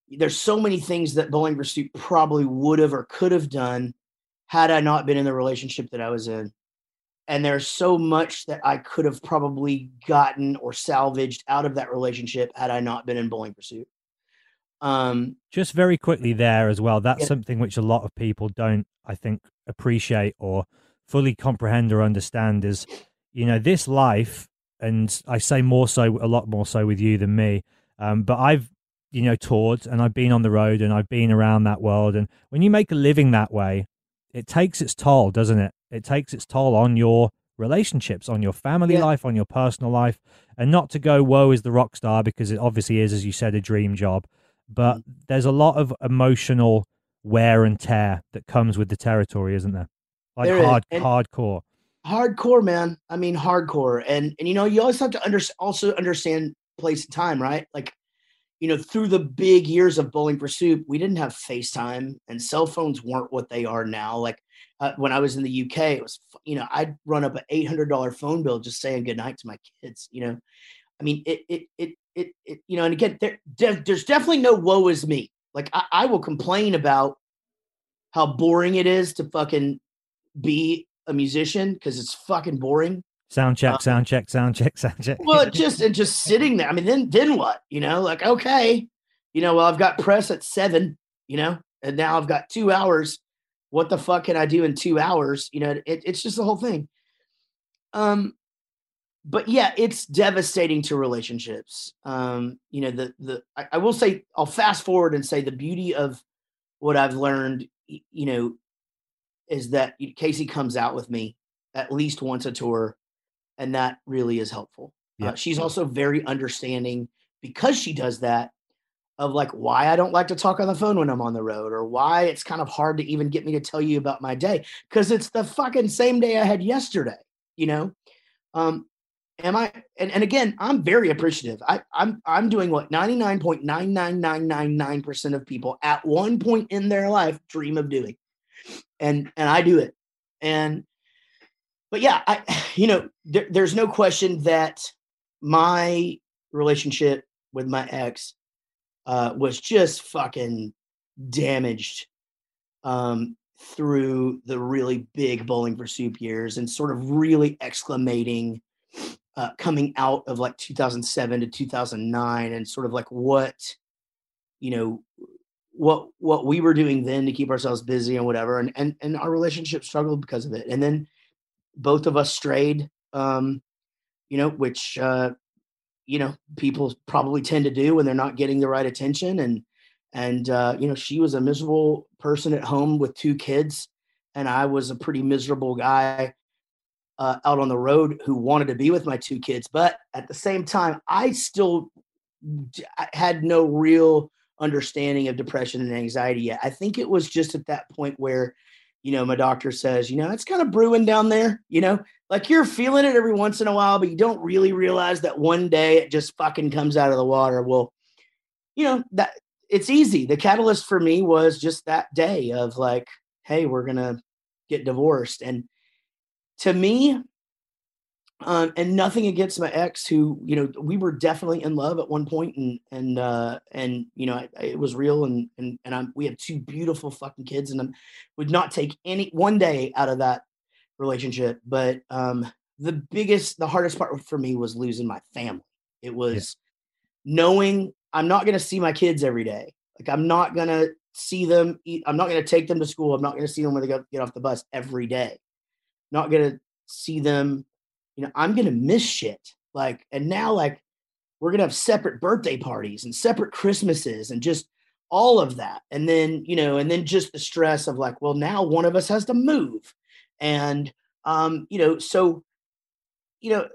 there's so many things that Bowling for Soup probably would have or could have done had i not been in the relationship that i was in and there's so much that i could have probably gotten or salvaged out of that relationship had i not been in Bowling for Soup um Just very quickly there as well. That's Yeah. something which a lot of people don't, I think, appreciate or fully comprehend or understand is, you know, this life, and I say more so, a lot more so with you than me. Um, but I've, you know, toured and I've been on the road and I've been around that world. And when you make a living that way, it takes its toll, doesn't it? It takes its toll on your relationships, on your family Yeah. life, on your personal life. And not to go, woe is the rock star, because it obviously is, as you said, a dream job. But Mm-hmm. there's a lot of emotional wear and tear that comes with the territory, isn't there? Like There hard, hardcore. hardcore man. I mean hardcore. And and you know you always have to under, also understand place and time right? Like you know through the big years of Bowling for Soup we didn't have facetime and cell phones weren't what they are now. Like uh, when i was in the uk it was you know i'd run up an $800 phone bill just saying goodnight to my kids you know? I mean it it it it, it you know and again there, there's definitely no woe is me. Like I, I will complain about how boring it is to fucking be a musician because it's fucking boring. Sound check, Uh, sound check, sound check, sound check. Well, it just and just sitting there. I mean, then then what? You know, like okay, you know, well, I've got press at seven, you know, and now I've got two hours. What the fuck can I do in two hours? You know, it, it's just the whole thing. Um, but yeah, it's devastating to relationships. Um, you know, the the I, I will say I'll fast forward and say the beauty of what I've learned, you know, is that Casey comes out with me at least once a tour, and that really is helpful. Yeah. Uh, she's also very understanding because she does that of like why I don't like to talk on the phone when I'm on the road or why it's kind of hard to even get me to tell you about my day because it's the fucking same day I had yesterday, you know? Um, am I and, and again, I'm very appreciative. I, I'm I'm doing what 99.99999% of people at one point in their life dream of doing. And and I do it. And but yeah, I you know, there, there's no question that my relationship with my ex uh, was just fucking damaged um, through the really big bowling for soup years and sort of really exclamating uh, coming out of like 2007 to 2009 and sort of like what you know what what we were doing then to keep ourselves busy and whatever and and, and our relationship struggled because of it. And then both of us strayed um you know which uh you know people probably tend to do when they're not getting the right attention and and uh you know she was a miserable person at home with two kids and i was a pretty miserable guy uh, out on the road who wanted to be with my two kids but at the same time i still had no real understanding of depression and anxiety yet i think it was just at that point where you know, my doctor says, you know, it's kind of brewing down there, you know, like you're feeling it every once in a while, but you don't really realize that one day it just fucking comes out of the water. Well, you know, that it's easy. The catalyst for me was just that day of like, hey, we're going to get divorced. And to me, um, and nothing against my ex, who you know we were definitely in love at one point, and and uh, and you know I, I- it was real, and and and I'm, we have two beautiful fucking kids, and I would not take any one day out of that relationship. But um, the biggest, the hardest part for me was losing my family. It was knowing I'm not going to see my kids every day. Like I'm not going to see them. Eat, I'm not going to take them to school. I'm not going to see them when they go, get off the bus every day. Not going to see them. You know, I'm to miss shit. Like, and now like we're to have separate birthday parties and separate Christmases and just all of that. And then, you know, and then just the stress of like, well, now one of us has to move. And, um, you know, so, you know,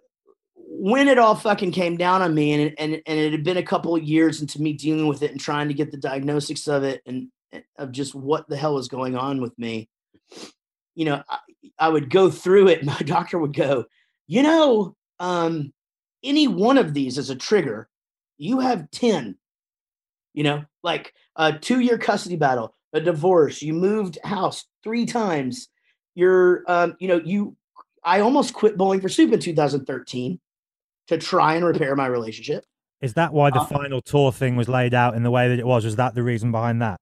when it all fucking came down on me and, and, and it had been a couple of years into me dealing with it and trying to get the diagnosis of it and and of just what the hell was going on with me, you know, I, I would go through it. My doctor would go, you know, um, any one of these is a trigger. You have 10, you know, like a two year custody battle, a divorce, you moved house three times. You're, um, you know, you, I almost quit bowling for soup in 2013 to try and repair my relationship. Is that why the Uh, final tour thing was laid out in the way that it was? Was that the reason behind that?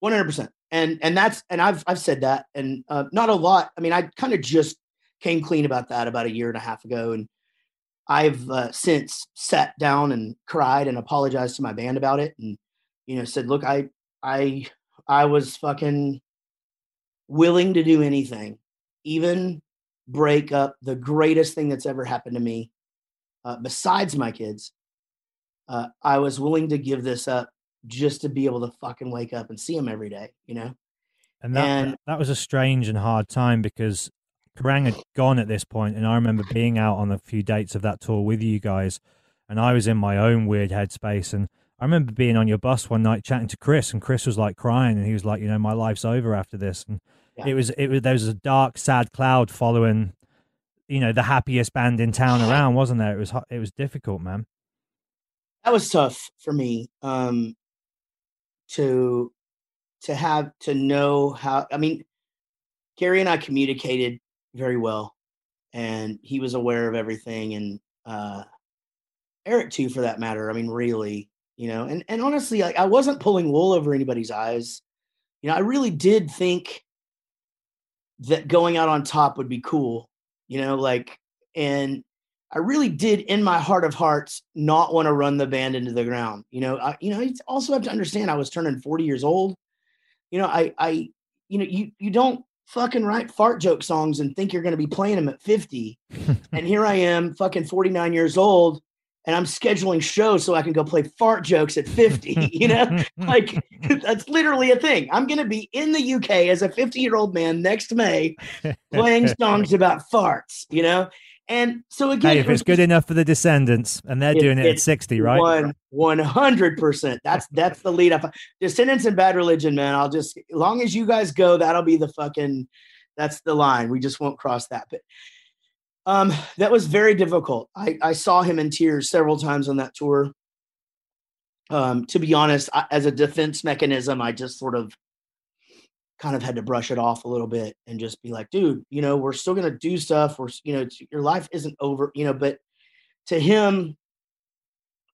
One hundred percent, and and that's and I've I've said that, and uh, not a lot. I mean, I kind of just came clean about that about a year and a half ago, and I've uh, since sat down and cried and apologized to my band about it, and you know said, look, I I I was fucking willing to do anything, even break up the greatest thing that's ever happened to me, uh, besides my kids. Uh, I was willing to give this up just to be able to fucking wake up and see them every day, you know? And that And- that was a strange and hard time because Kerrang had gone at this point, and I remember being out on a few dates of that tour with you guys, and I was in my own weird headspace. And I remember being on your bus one night chatting to Chris, and Chris was like crying, and he was like, "You know, my life's over after this." And Yeah. it was it was there was a dark, sad cloud following, you know, the happiest band in town around, wasn't there? It was it was difficult, man. that was tough for me um to to have to know how i mean gary and i communicated very well and he was aware of everything and uh eric too for that matter i mean really you know and and honestly like i wasn't pulling wool over anybody's eyes you know i really did think that going out on top would be cool you know like and I really did, in my heart of hearts, not want to run the band into the ground. You know, I, you know, you also have to understand I was turning 40 years old. You know, I, I, you know, you, you don't fucking write fart joke songs and think you're going to be playing them at 50. and here I am, fucking 49 years old, and I'm scheduling shows so I can go play fart jokes at 50. you know, like that's literally a thing. I'm going to be in the UK as a 50 year old man next May playing songs about farts. You know. And so again, Hey, if it's good just- enough for the Descendents, and they're It- doing it at sixty, right? One hundred percent. That's that's the lead up. Descendents and bad religion, man. I'll just as long as you guys go, that'll be the fucking that's the line. We just won't cross that. But um that was very difficult. I, I saw him in tears several times on that tour. Um, to be honest, I, as a defense mechanism, I just sort of kind of had to brush it off a little bit and just be like, dude, you know, we're still gonna do stuff. We're you know, your life isn't over, you know, but to him,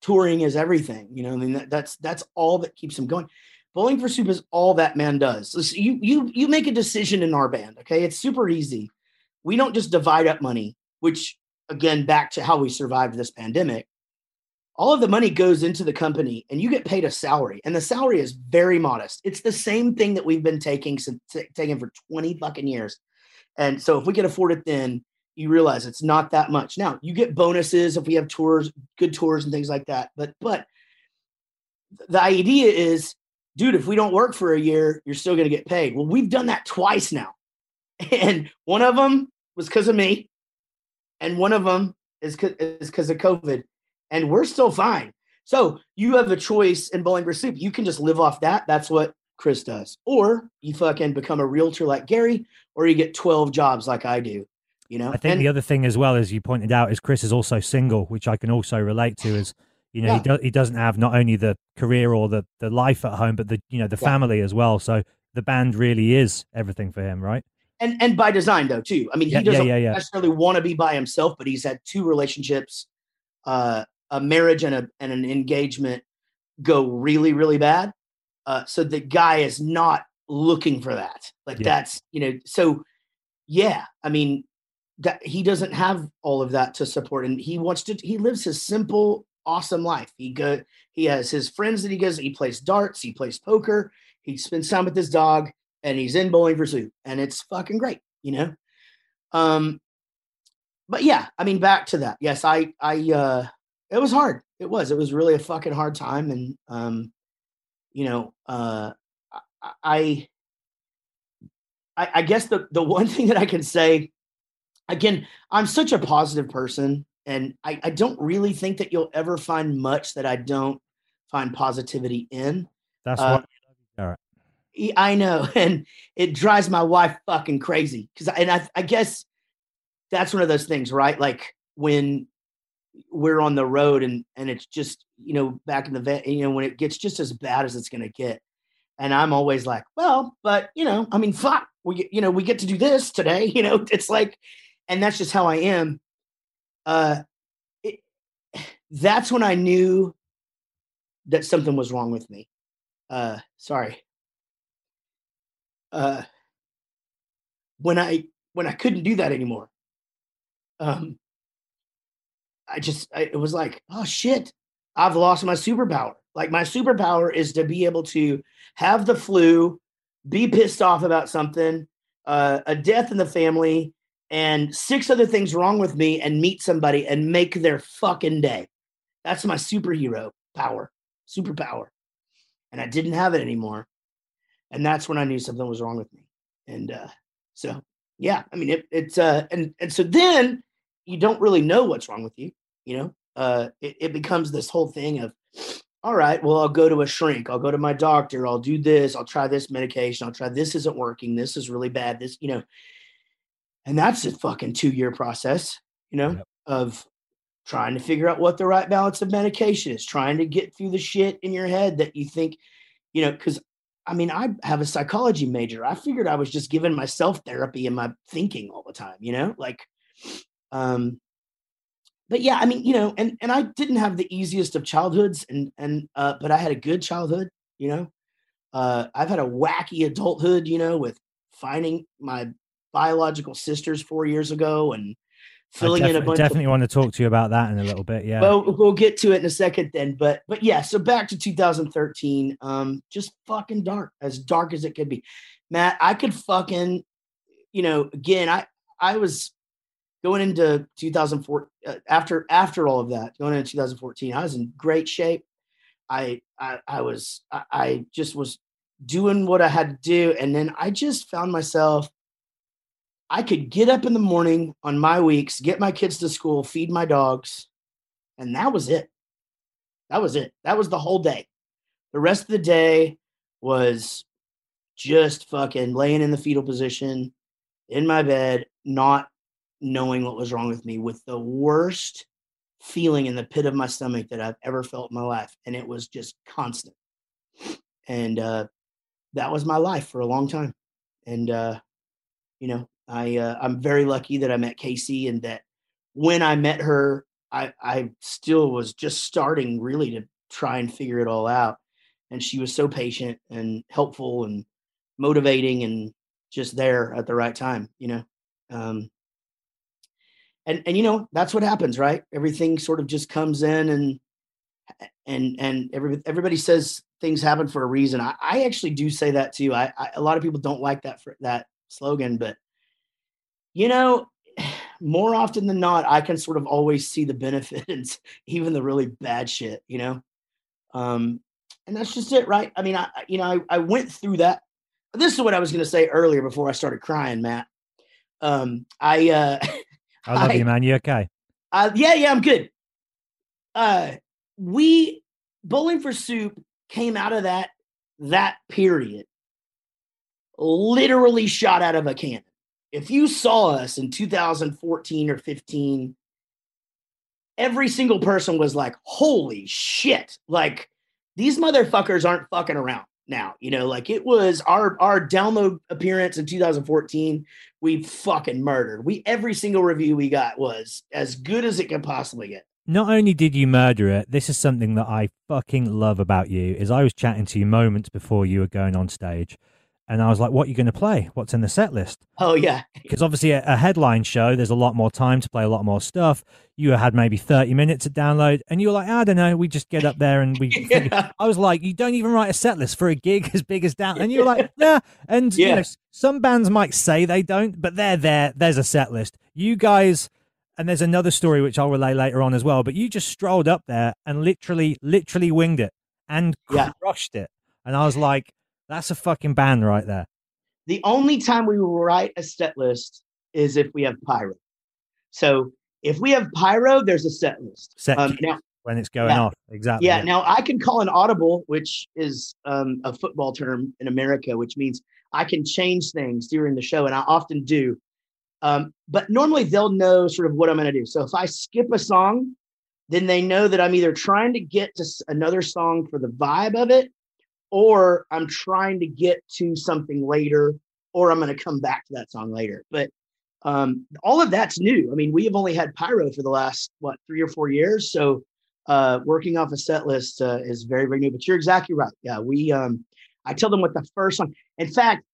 touring is everything. You know, I mean that, that's that's all that keeps him going. Bowling for Soup is all that man does. Listen, you you you make a decision in our band, okay? It's super easy. We don't just divide up money, which again, back to how we survived this pandemic. All of the money goes into the company, and you get paid a salary, and the salary is very modest. It's the same thing that we've been taking since taking for twenty fucking years. And so, if we can afford it, then you realize it's not that much. Now you get bonuses if we have tours, good tours and things like that. But but the idea is, dude, if we don't work for a year, you're still going to get paid. Well, we've done that twice now, and one of them was because of me, and one of them is because of COVID, and we're still fine. So you have a choice in Bowling for Soup. You can just live off that. That's what Chris does, or you fucking become a realtor like Gary, or you get 12 jobs like I do. You know, I think And- the other thing as well, as you pointed out, is Chris is also single, which I can also relate to. Is you know he do, he doesn't have not only the career or the the life at home, but the you know the Yeah. family as well. So the band really is everything for him, right? and and by design though too. I mean, he Yeah, yeah, doesn't yeah, yeah. necessarily want to be by himself, but he's had two relationships, uh, a marriage and a and an engagement go really really bad. Uh, so the guy is not looking for that. Like Yeah. that's you know. So yeah, I mean that he doesn't have all of that to support, and he wants to. He lives his simple, awesome life. He go. He has his friends that he goes. He plays darts. He plays poker. He spends time with his dog and he's in bowling for soup and it's fucking great you know um but yeah i mean back to that yes i i uh it was hard it was it was really a fucking hard time and um you know uh i i, I, guess the the one thing that i can say again i'm such a positive person and I, I don't really think that you'll ever find much that i don't find positivity in That's Uh, what. E- I know, and it drives my wife fucking crazy because, and I, I guess that's one of those things, right? Like when we're on the road and and it's just you know back in the vet, you know when it gets just as bad as it's gonna get, and I'm always like, well, but you know, I mean, fuck, we you know we get to do this today, you know, it's like, and that's just how I am. Uh, it, that's when I knew that something was wrong with me. Uh, sorry uh when i when i couldn't do that anymore um i just I, it was like oh shit i've lost my superpower like my superpower is to be able to have the flu be pissed off about something uh a death in the family and six other things wrong with me and meet somebody and make their fucking day that's my superhero power superpower and i didn't have it anymore and that's when I knew something was wrong with me. And uh, so, yeah, I mean, it, it's uh, and and so then you don't really know what's wrong with you. You know, uh, it, it becomes this whole thing of, all right, well, I'll go to a shrink, I'll go to my doctor, I'll do this, I'll try this medication, I'll try this isn't working, this is really bad, this, you know, and that's a fucking two year process, you know, Yep. of trying to figure out what the right balance of medication is, trying to get through the shit in your head that you think, you know, because I mean, I have a psychology major. I figured I was just giving myself therapy in my thinking all the time, you know, like, um, but yeah, I mean, you know, and and I didn't have the easiest of childhoods, and and uh, but I had a good childhood, you know. Uh, I've had a wacky adulthood, you know, with finding my biological sisters four years ago and filling in a bunch definitely of want to talk to you about that in a little bit. Yeah. well, we'll get to it in a second then. But but yeah, so back to 2013. Um, just fucking dark, as dark as it could be. Matt, I could fucking, you know, again, I I was going into 2004 uh, after after all of that, going into 2014, I was in great shape. I I, I was I, I just was doing what I had to do, and then I just found myself. I could get up in the morning on my weeks, get my kids to school, feed my dogs, and that was it. That was it. That was the whole day. The rest of the day was just fucking laying in the fetal position in my bed, not knowing what was wrong with me, with the worst feeling in the pit of my stomach that I've ever felt in my life. And it was just constant. And uh, that was my life for a long time. And, uh, you know, I, uh, I'm very lucky that I met Casey and that when I met her, I, I still was just starting really to try and figure it all out. And she was so patient and helpful and motivating and just there at the right time, you know. Um, and and you know that's what happens, right? Everything sort of just comes in and and and every, everybody says things happen for a reason. I, I actually do say that too. I, I a lot of people don't like that for that slogan, but you know, more often than not, I can sort of always see the benefits, even the really bad shit, you know? Um, and that's just it, right? I mean, I, I- you know, I, I went through that. This is what I was going to say earlier before I started crying, Matt. Um, I, uh, I love I- you, man. You okay? uh, yeah, yeah, I'm good. Uh, we bowling for soup came out of that that period literally shot out of a cannon. If you saw us in 2014 or 15, every single person was like, holy shit. Like these motherfuckers aren't fucking around now. You know, like it was our our download appearance in 2014. We fucking murdered. We every single review we got was as good as it could possibly get. Not only did you murder it, this is something that I fucking love about you. Is I was chatting to you moments before you were going on stage, and I was like, "What are you going to play? What's in the set list?" Oh yeah. Because obviously, a, a headline show, there's a lot more time to play a lot more stuff. You had maybe 30 minutes to download, and you were like, "I don't know." We just get up there and we. Yeah. I was like, "You don't even write a set list for a gig as big as down," and you were like, "Yeah." And you Yeah. know, some bands might say they don't, but they're there. There's a set list. You guys. And there's another story which I'll relay later on as well. But you just strolled up there and literally, literally winged it and Yeah. crushed it. And I was like, that's a fucking band right there. The only time we write a set list is if we have pyro. So if we have pyro, there's a set list. Set Um, now, when it's going yeah. off. Exactly. yeah, now I can call an audible, which is um, a football term in America, which means I can change things during the show, and I often do. Um, but normally they'll know sort of what I'm going to do. So if I skip a song, then they know that I'm either trying to get to another song for the vibe of it, or I'm trying to get to something later, or I'm going to come back to that song later. But um, all of that's new. I mean, we have only had pyro for the last what three or four years, so uh, working off a set list uh, is very very new. But you're exactly right. Yeah, we um, I tell them what the first song. In fact,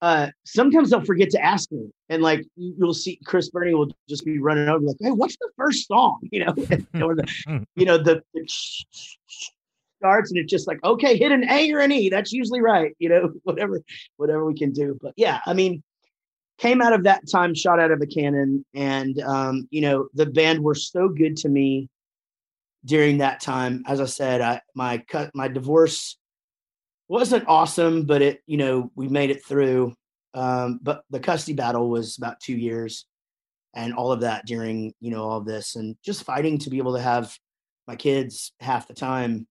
uh, sometimes they'll forget to ask me, and like you- you'll see Chris Burney will just be running over like, "Hey, what's the first song?" You know, or the you know the, the starts, and it's just like, okay, hit an A or an E. That's usually right. You know, whatever whatever we can do. But yeah, I mean, came out of that time shot out of a cannon, and um, you know, the band were so good to me during that time. As I said, I my cut my divorce wasn't awesome, but it you know we made it through. Um, but the custody battle was about two years, and all of that during you know all of this, and just fighting to be able to have my kids half the time.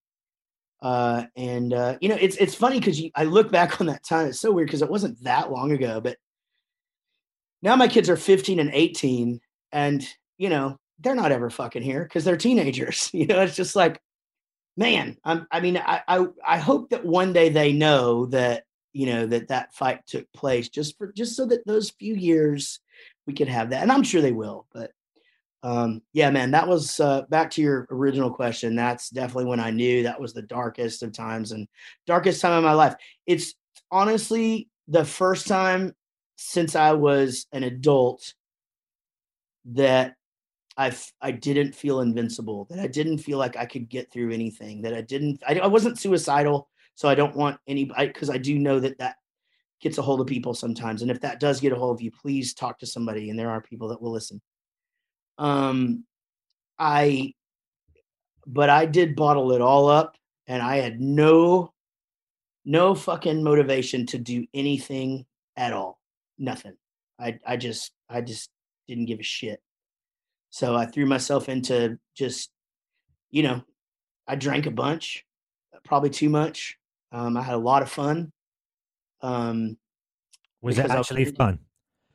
Uh, and uh, you know it's it's funny because I look back on that time. It's so weird because it wasn't that long ago, but now my kids are 15 and 18, and you know they're not ever fucking here because they're teenagers. You know, it's just like, man, I'm, I mean, I, I, I hope that one day they know that, you know, that that fight took place just for, just so that those few years we could have that. And I'm sure they will, but, um, yeah, man, that was, uh, back to your original question. That's definitely when I knew that was the darkest of times and darkest time of my life. It's honestly the first time since I was an adult that I I didn't feel invincible. That I didn't feel like I could get through anything. That I didn't. I, I wasn't suicidal, so I don't want any. Because I, do know that that gets a hold of people sometimes, and if that does get a hold of you, please talk to somebody. And there are people that will listen. Um, I, but I did bottle it all up, and I had no, no fucking motivation to do anything at all. Nothing. I I just I just didn't give a shit. So I threw myself into just, you know, I drank a bunch, probably too much. Um, I had a lot of fun. Um, Was it I was actually fun?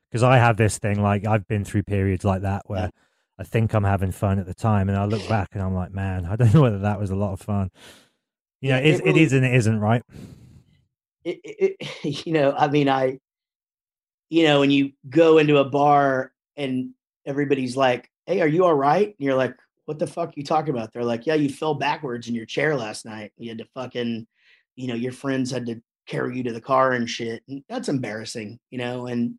Because I have this thing, like I've been through periods like that where I think I'm having fun at the time, and I look back and I'm like, man, I don't know whether that was a lot of fun. You know, Yeah, it, is, it it really- is and it isn't, right? it, it, it- you know, I mean, I, you know, when you go into a bar and everybody's like, "Hey, are you all right?" And you're like, "What the fuck you talking about?" They're like, "Yeah, you fell backwards in your chair last night. You had to fucking, you know, your friends had to carry you to the car and shit. And that's embarrassing, you know." And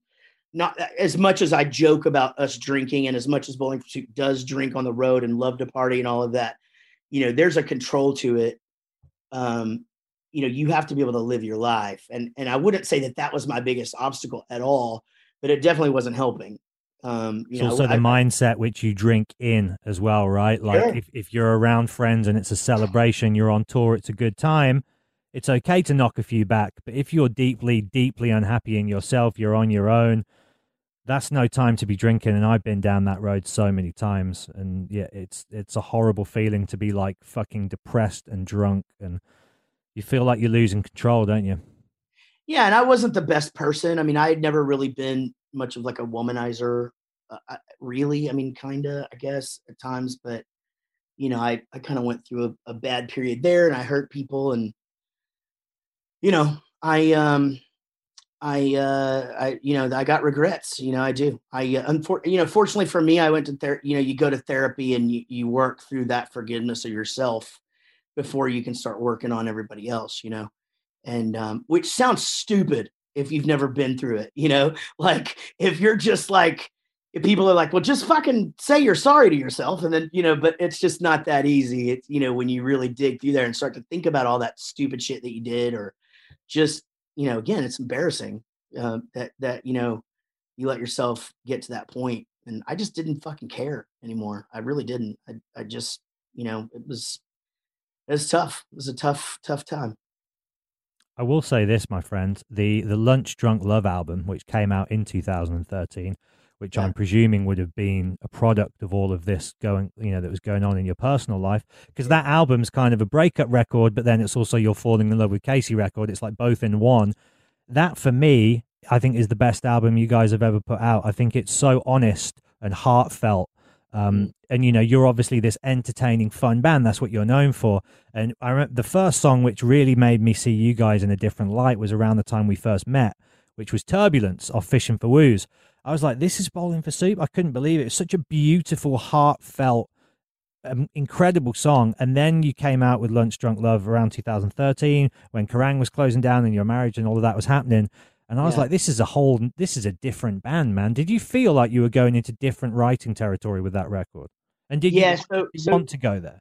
not as much as I joke about us drinking, and as much as Bowling Soup does drink on the road and love to party and all of that, you know, there's a control to it. Um, you know you have to be able to live your life and and i wouldn't say that that was my biggest obstacle at all but it definitely wasn't helping um you It's know also the I- mindset which you drink in as well, right? Like Sure. if, if you're around friends and it's a celebration, you're on tour, it's a good time. It's okay to knock a few back, but if you're deeply, deeply unhappy in yourself, you're on your own. That's no time to be drinking, and I've been down that road so many times. And yeah, it's it's a horrible feeling to be like fucking depressed and drunk, and you feel like you're losing control, don't you? yeah, and I wasn't the best person. I mean, I had never really been much of like a womanizer, uh, I- really. I mean, kind of, I guess, at times, but you know, I I kind of went through a, a bad period there, and I hurt people, and you know, I um, I uh, I you know, I got regrets. You know, I do. I uh, unfor- you know, fortunately for me, I went to therapy. You know, you go to therapy and you you work through that forgiveness of yourself before you can start working on everybody else. You know and um, which sounds stupid if you've never been through it you know like if you're just like if people are like well just fucking say you're sorry to yourself and then you know but it's just not that easy it's you know when you really dig through there and start to think about all that stupid shit that you did or just you know again it's embarrassing uh, that that you know you let yourself get to that point and i just didn't fucking care anymore i really didn't i, I just you know it was it was tough it was a tough tough time. I will say this, my friend: the the Lunch Drunk Love album, which came out in 2013, which Yeah. I'm presuming would have been a product of all of this going, you know, that was going on in your personal life, because that album's kind of a breakup record, but then it's also your falling in love with Casey record. It's like both in one. That for me, I think is the best album you guys have ever put out. I think it's so honest and heartfelt. Um, and you know, you're obviously this entertaining, fun band. That's what you're known for. And I remember the first song which really made me see you guys in a different light was around the time we first met, which was Turbulence off Fishing for Woos. I was like, this is Bowling for Soup. I couldn't believe it. It's such a beautiful, heartfelt, um, incredible song. And then you came out with Lunch Drunk Love around 2013 when Kerrang was closing down and your marriage and all of that was happening. And I was Yeah. like, this is a whole, this is a different band, man. Did you feel like you were going into different writing territory with that record? And did yeah you so, so want to go there?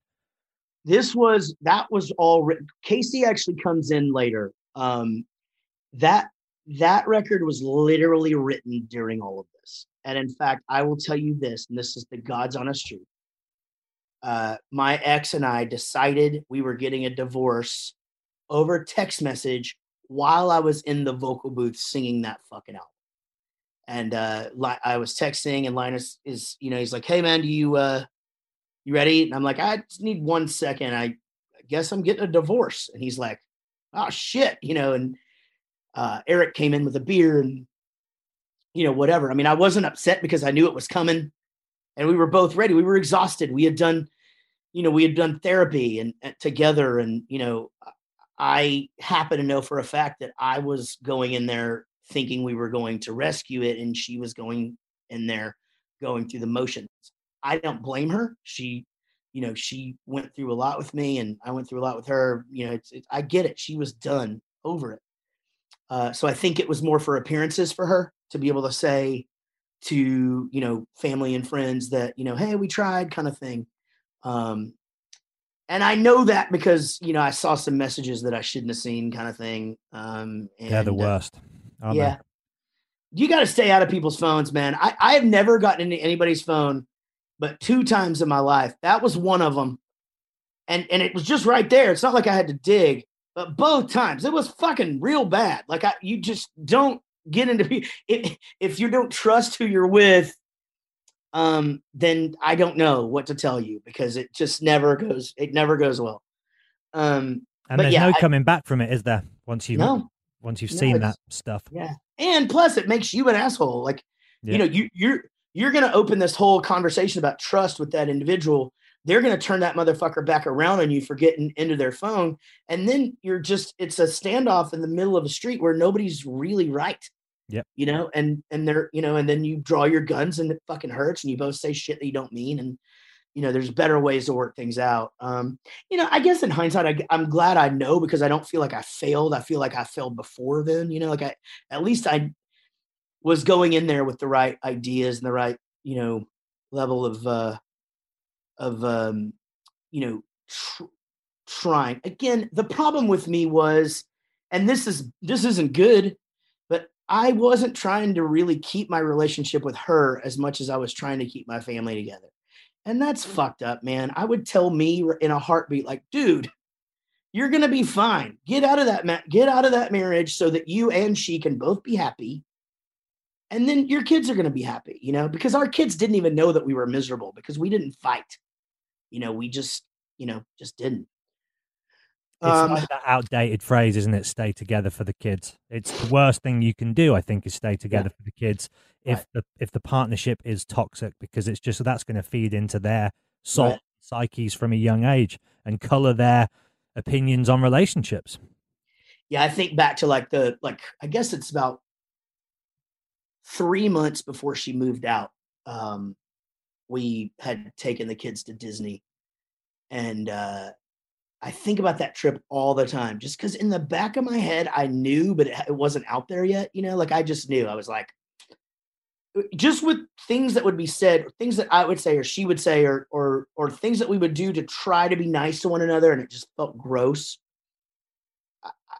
this was that was all written casey actually comes in later um that that record was literally written during all of this and in fact i will tell you this and this is the god's honest truth uh my ex and i decided we were getting a divorce over text message while i was in the vocal booth singing that fucking album and uh i was texting and linus is you know he's like hey man do you uh you ready? And I'm like, I just need one second. I, I guess I'm getting a divorce. And he's like, oh shit, you know, and uh, Eric came in with a beer and, you know, whatever. I mean, I wasn't upset because I knew it was coming and we were both ready. We were exhausted. We had done, you know, we had done therapy and, and together. And, you know, I happen to know for a fact that I was going in there thinking we were going to rescue it and she was going in there going through the motions. I don't blame her. She, you know, she went through a lot with me, and I went through a lot with her. You know, it's, it's I get it. She was done over it. Uh, so I think it was more for appearances for her to be able to say to you know family and friends that you know, hey, we tried, kind of thing. Um, and I know that because you know I saw some messages that I shouldn't have seen, kind of thing. Um, and, the uh, worst. aren't they? yeah. You got to stay out of people's phones, man. I, I have never gotten into anybody's phone, but two times in my life. That was one of them. And and it was just right there. It's not like I had to dig, but both times it was fucking real bad. Like I you just don't get into if if you don't trust who you're with, um, then I don't know what to tell you because it just never goes, it never goes well. Um, And But there's yeah, no I- coming back from it, is there? Once you no, once you've No, seen that stuff. Yeah. And plus it makes you an asshole. Like, Yeah. you know, you you're you're gonna open this whole conversation about trust with that individual. They're gonna turn that motherfucker back around on you for getting into their phone. And then you're just it's a standoff in the middle of a street where nobody's really right. Yeah. You know, and and they're, you know, and then you draw your guns and it fucking hurts and you both say shit that you don't mean. And you know, there's better ways to work things out. Um, you know, I guess in hindsight, I, I'm glad I know because I don't feel like I failed. I feel like I failed before then. You know, like I at least I was going in there with the right ideas and the right, you know, level of uh of um, you know, tr- trying. Again, the problem with me was, and this is this isn't good, but I wasn't trying to really keep my relationship with her as much as I was trying to keep my family together. And that's fucked up, man. I would tell me in a heartbeat, like, dude, you're gonna be fine. Get out of that ma- get out of that marriage so that you and she can both be happy. And then your kids are gonna be happy, you know, because our kids didn't even know that we were miserable because we didn't fight. You know, we just, you know, just didn't. It's Um, like that outdated phrase, isn't it? Stay together for the kids. It's the worst thing you can do, I think, is stay together for the kids if Right. the if the partnership is toxic because it's just that's going to feed into their soul Right. psyches from a young age and color their opinions on relationships. yeah, I think back to like the like I guess it's about three months before she moved out. Um, we had taken the kids to Disney, and uh, I think about that trip all the time, just because in the back of my head I knew, but it, it wasn't out there yet. You know, like I just knew. I was like, uh, just with things that would be said, things that I would say, or she would say, or or or things that we would do to try to be nice to one another, and it just felt gross.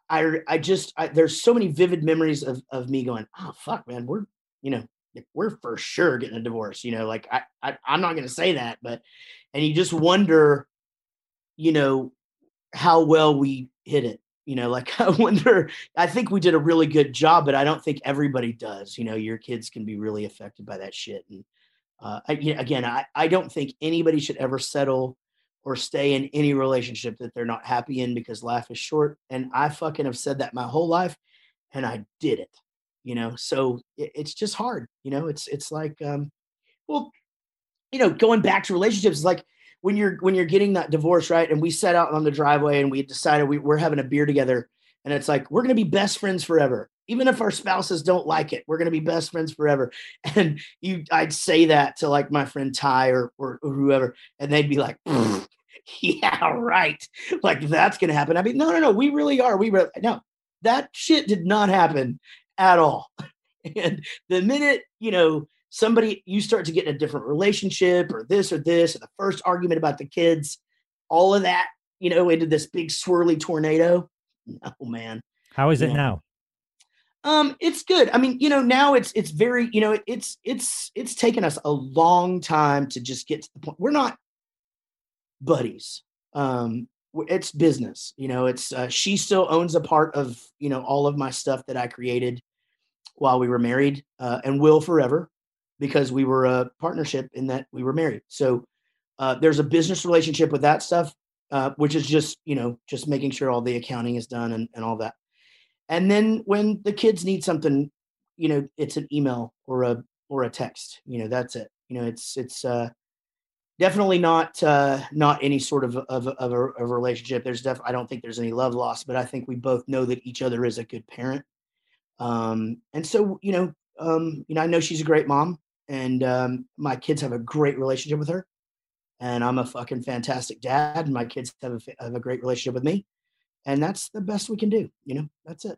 I I just I, there's so many vivid memories of of me going, oh fuck, man, we're you know we're for sure getting a divorce. You know, like I, I I'm not gonna say that, but and you just wonder, you know, how well we hit it. You know, like I wonder. I think we did a really good job, but I don't think everybody does. You know, your kids can be really affected by that shit. And uh, I, you know, again, I I don't think anybody should ever settle or stay in any relationship that they're not happy in because life is short. And I fucking have said that my whole life, and I did it. You know, so it, it's just hard. You know, it's it's like, um, well, you know, going back to relationships, like when you're when you're getting that divorce, right? And we set out on the driveway and we decided we, we're having a beer together, and it's like we're gonna be best friends forever. Even if our spouses don't like it, we're gonna be best friends forever. And you, I'd say that to like my friend Ty or or, or whoever, and they'd be like, "Yeah, right." Like that's gonna happen. I mean, no, no, no. We really are. We really no. That shit did not happen at all. And the minute you know somebody you start to get in a different relationship or this or this, or the first argument about the kids, all of that, you know, into this big swirly tornado. Oh man. How is it now? Um, it's good. I mean, you know, now it's it's very, you know, it's it's it's taken us a long time to just get to the point. We're not buddies. Um, it's business. You know, it's uh, she still owns a part of you know all of my stuff that I created while we were married, uh, and will forever because we were a partnership in that we were married. So uh, there's a business relationship with that stuff, uh, which is just you know just making sure all the accounting is done and, and all that. And then when the kids need something, you know, it's an email or a or a text. You know, that's it. You know, it's it's uh, definitely not uh, not any sort of of, of, a, of a relationship. There's def I don't think there's any love lost, but I think we both know that each other is a good parent. Um, and so you know, um, you know, I know she's a great mom, and um, my kids have a great relationship with her, and I'm a fucking fantastic dad, and my kids have a, have a great relationship with me, and that's the best we can do. You know, that's it.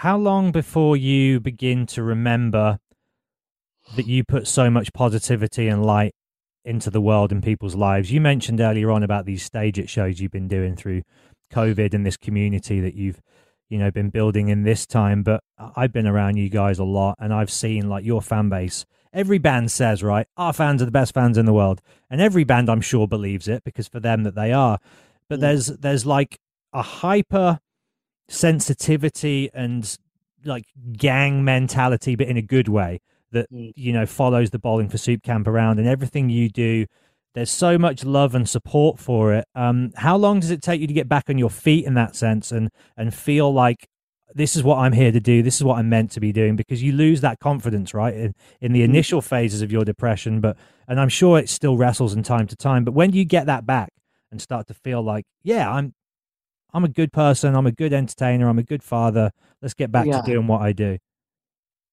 How long before you begin to remember that you put so much positivity and light into the world and people's lives? You mentioned earlier on about these stage it shows you've been doing through COVID and this community that you've you know been building in this time but I've been around you guys a lot and I've seen like your fan base every band says, right, our fans are the best fans in the world, and every band I'm sure believes it because for them that they are. But Mm. there's there's like a hyper sensitivity and like gang mentality, but in a good way that Mm. you know follows the bowling for soup camp around, and everything you do. There's so much love and support for it. Um, how long does it take you to get back on your feet in that sense and and feel like this is what I'm here to do. This is what I'm meant to be doing because you lose that confidence, right? In, in the initial phases of your depression, but, and I'm sure it still wrestles in time to time, but when you get that back and start to feel like, yeah, I'm, I'm a good person. I'm a good entertainer. I'm a good father. Let's get back Yeah. to doing what I do.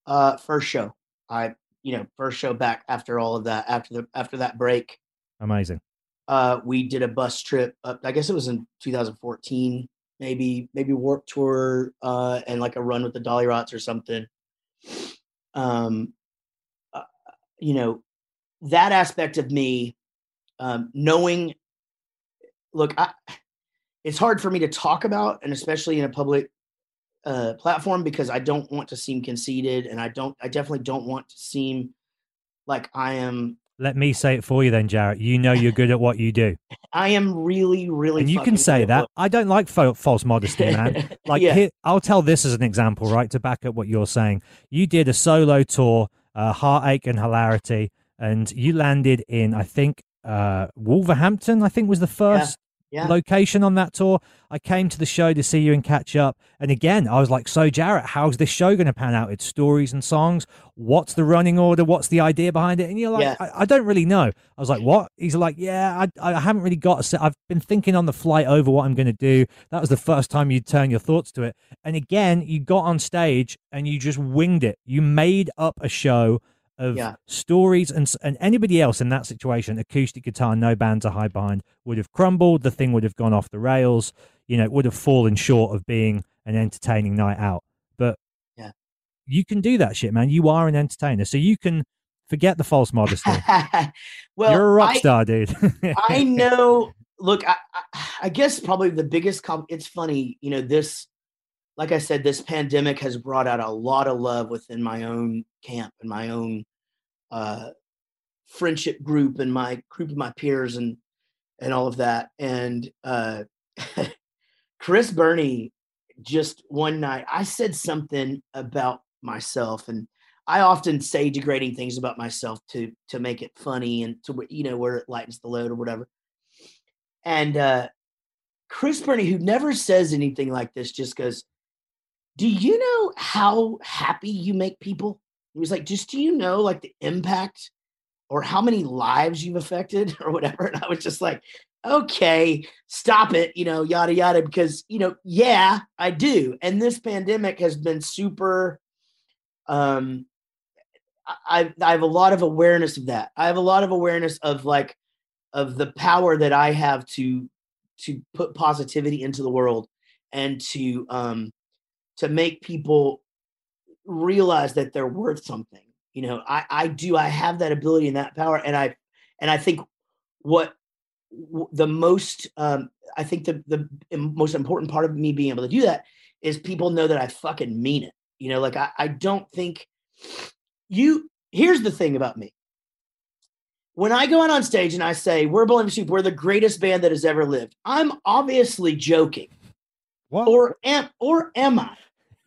Uh, first show, I you know first show back after all of that after the after that break. Amazing. Uh, we did a bus trip up. I guess it was in 2014, maybe maybe Warped Tour, uh, and like a run with the Dollyrots or something. Um, uh, you know, that aspect of me, um, knowing. Look, I, it's hard for me to talk about, and especially in a public uh, platform because I don't want to seem conceited, and I don't. I definitely don't want to seem like I am. Let me say it for you then, Jaret. You know you're good at what you do. I am really, really. and you can say that. what- I don't like fo- false modesty, man. Like, Yeah. here, I'll tell this as an example, right, to back up what you're saying. You did a solo tour, uh, Heartache and Hilarity, and you landed in, I think, uh, Wolverhampton, I think was the first yeah. location on that tour. I came to the show to see you and catch up. And again, I was like, so Jaret, how's this show going to pan out? It's stories and songs. What's the running order? What's the idea behind it? And you're like, Yeah. I, I don't really know. I was like, what? He's like, yeah, I, I haven't really got a set. I've been thinking on the flight over what I'm going to do. That was the first time you turn your thoughts to it. And again, you got on stage and you just winged it. You made up a show of Yeah. stories and and anybody else in that situation, acoustic guitar, no band to hide behind, would have crumbled. The thing would have gone off the rails. You know, it would have fallen short of being an entertaining night out. But Yeah. you can do that shit, man. You are an entertainer, so you can forget the false modesty. well, You're a rock I- star, dude. I know. Look, I, I, I guess probably the biggest. Com- it's funny, you know. This, like I said, this pandemic has brought out a lot of love within my own camp and my own uh, friendship group and my group of my peers and and all of that. And uh, Chris Burney, just one night, I said something about myself and. I often say degrading things about myself to to make it funny and to you know where it lightens the load or whatever. And uh, Chris Burney, who never says anything like this, just goes, "Do you know how happy you make people?" He was like, "Just do you know like the impact or how many lives you've affected or whatever?" And I was just like, "Okay, stop it," you know, yada yada, because you know, yeah, I do. And this pandemic has been super. Um, I I have a lot of awareness of that. I have a lot of awareness of like of the power that I have to to put positivity into the world and to um to make people realize that they're worth something. You know, I I do I have that ability and that power and I and I think what w- the most um I think the the most important part of me being able to do that is people know that I fucking mean it. You know, like I I don't think you here's the thing about me when I go out on stage and I say we're Bowling Soup, we're the greatest band that has ever lived, I'm obviously joking, what? or am or am I?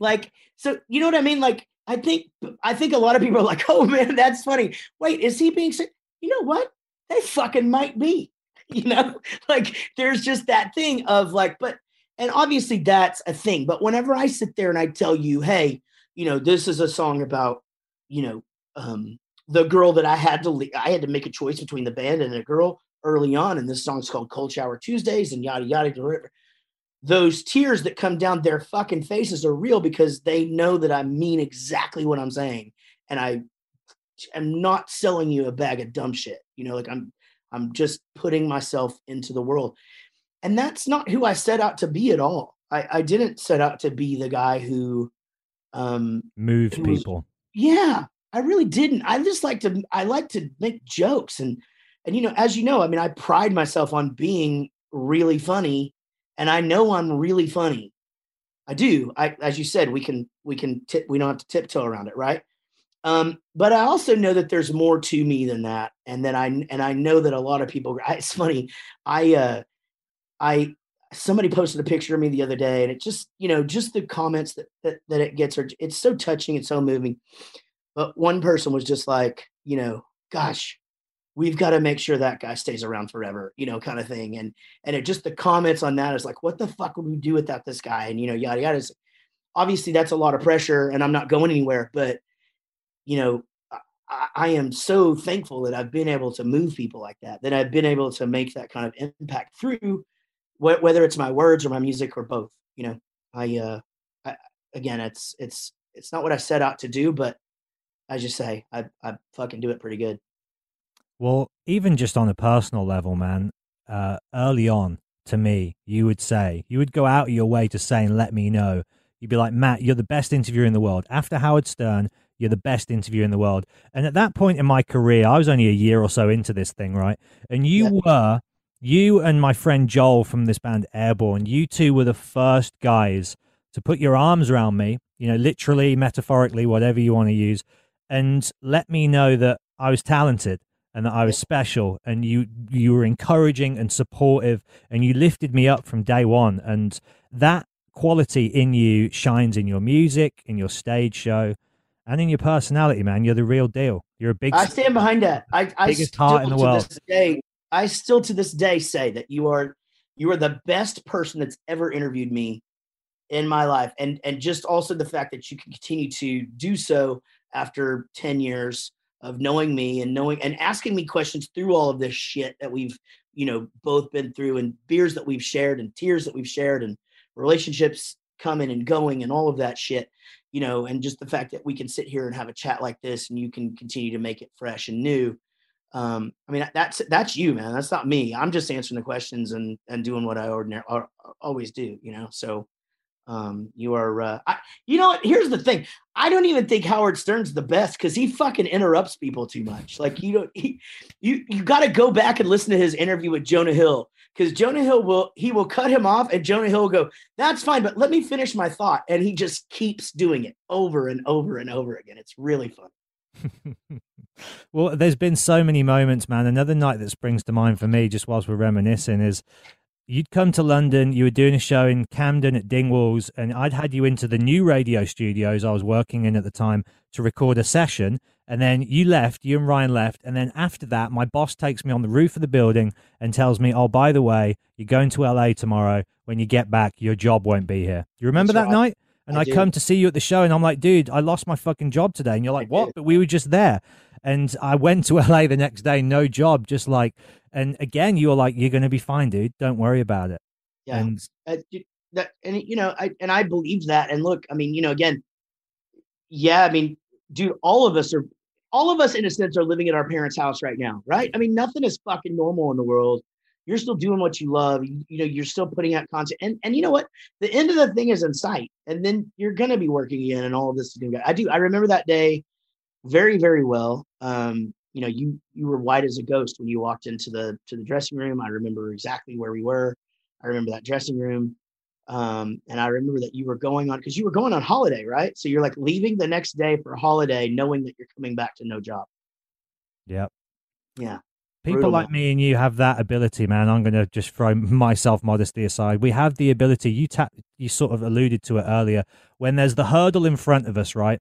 Like, so you know what I mean? Like, I think I think a lot of people are like, "Oh man, that's funny." Wait, is he being? ser-" You know what? They fucking might be. You know, like there's just that thing of like, but and obviously that's a thing. But whenever I sit there and I tell you, "Hey, you know, this is a song about," you know, um, the girl that I had to le- I had to make a choice between the band and a girl early on, and this song's called Cold Shower Tuesdays and yada yada. Those tears that come down their fucking faces are real because they know that I mean exactly what I'm saying, and I am not selling you a bag of dumb shit. You know, like I'm I'm just putting myself into the world, and that's not who I set out to be at all. I, I didn't set out to be the guy who um Moves it was- people. yeah, I really didn't. I just like to I like to make jokes and and you know, as you know, I mean, I pride myself on being really funny and I know I'm really funny. I do. I as you said, we can we can tip we don't have to tiptoe around it, right? Um, but I also know that there's more to me than that, and that I and I know that a lot of people. It's funny. I uh, I somebody posted a picture of me the other day, and it just you know just the comments that that, that it gets are it's so touching, it's so moving. But one person was just like, you know, gosh, we've got to make sure that guy stays around forever, you know, kind of thing. And and it just the comments on that is like, what the fuck would we do without this guy? And you know, yada yada. Obviously, that's a lot of pressure, and I'm not going anywhere. But you know, I, I am so thankful that I've been able to move people like that, that I've been able to make that kind of impact through wh- whether it's my words or my music or both. You know, I, uh, I again, it's it's it's not what I set out to do, but as you say I I fucking do it pretty good. Well, even just on a personal level, man, uh, early on to me, you would say, you would go out of your way to say and let me know. You'd be like, Matt, you're the best interviewer in the world. After Howard Stern, you're the best interviewer in the world. And at that point in my career, I was only a year or so into this thing, right? And you yeah. were, you and my friend Joel from this band Airbourne, you two were the first guys to put your arms around me, you know, literally, metaphorically, whatever you want to use, and let me know that I was talented and that I was special and you you were encouraging and supportive and you lifted me up from day one and that quality in you shines in your music in your stage show and in your personality man. You're the real deal. You're a big I stand behind that. I I biggest heart in the world. day, I still to this day say that you are you are the best person that's ever interviewed me in my life and and just also the fact that you can continue to do so after 10 years of knowing me and knowing and asking me questions through all of this shit that we've you know both been through and beers that we've shared and tears that we've shared and relationships coming and going and all of that shit you know and just the fact that we can sit here and have a chat like this and you can continue to make it fresh and new. Um i mean that's that's you man. That's not me. I'm just answering the questions and and doing what i ordinarily always do you know? So um, you are, uh, I, you know what? Here's the thing. I don't even think Howard Stern's the best because he fucking interrupts people too much. Like you don't, he, you you got to go back and listen to his interview with Jonah Hill because Jonah Hill will he will cut him off and Jonah Hill will go, "That's fine, but let me finish my thought," and he just keeps doing it over and over and over again. It's really fun. well, there's been so many moments, man. Another night that springs to mind for me, just whilst we're reminiscing, is you'd come to London, you were doing a show in Camden at Dingwalls, and I'd had you into the new radio studios I was working in at the time to record a session. And then you left, you and Ryan left. And then after that, my boss takes me on the roof of the building and tells me, Oh, by the way, you're going to LA tomorrow. When you get back, your job won't be here. You remember That's that right. night? And I, I come to see you at the show, and I'm like, dude, I lost my fucking job today. And you're like, what? But we were just there. And I went to LA the next day, no job, just like, and again, you were like, you're going to be fine, dude. Don't worry about it. Yeah. And uh, that, and you know, I, and I believe that. And look, I mean, you know, again, yeah, I mean, dude, all of us are, all of us in a sense are living at our parents' house right now, right? I mean, nothing is fucking normal in the world. You're still doing what you love. You, you know, you're still putting out content. And and you know what? The end of the thing is in sight. And then you're gonna be working again and all of this is gonna go. I do I remember that day very, very well. Um, you know, you you were white as a ghost when you walked into the to the dressing room. I remember exactly where we were. I remember that dressing room. Um, and I remember that you were going on because you were going on holiday, right? So you're like leaving the next day for a holiday, knowing that you're coming back to no job. Yep. Yeah. People Brutal. like me and you have that ability, man. I'm going to just throw my self modesty aside. We have the ability. You tap, you sort of alluded to it earlier. When there's the hurdle in front of us, right?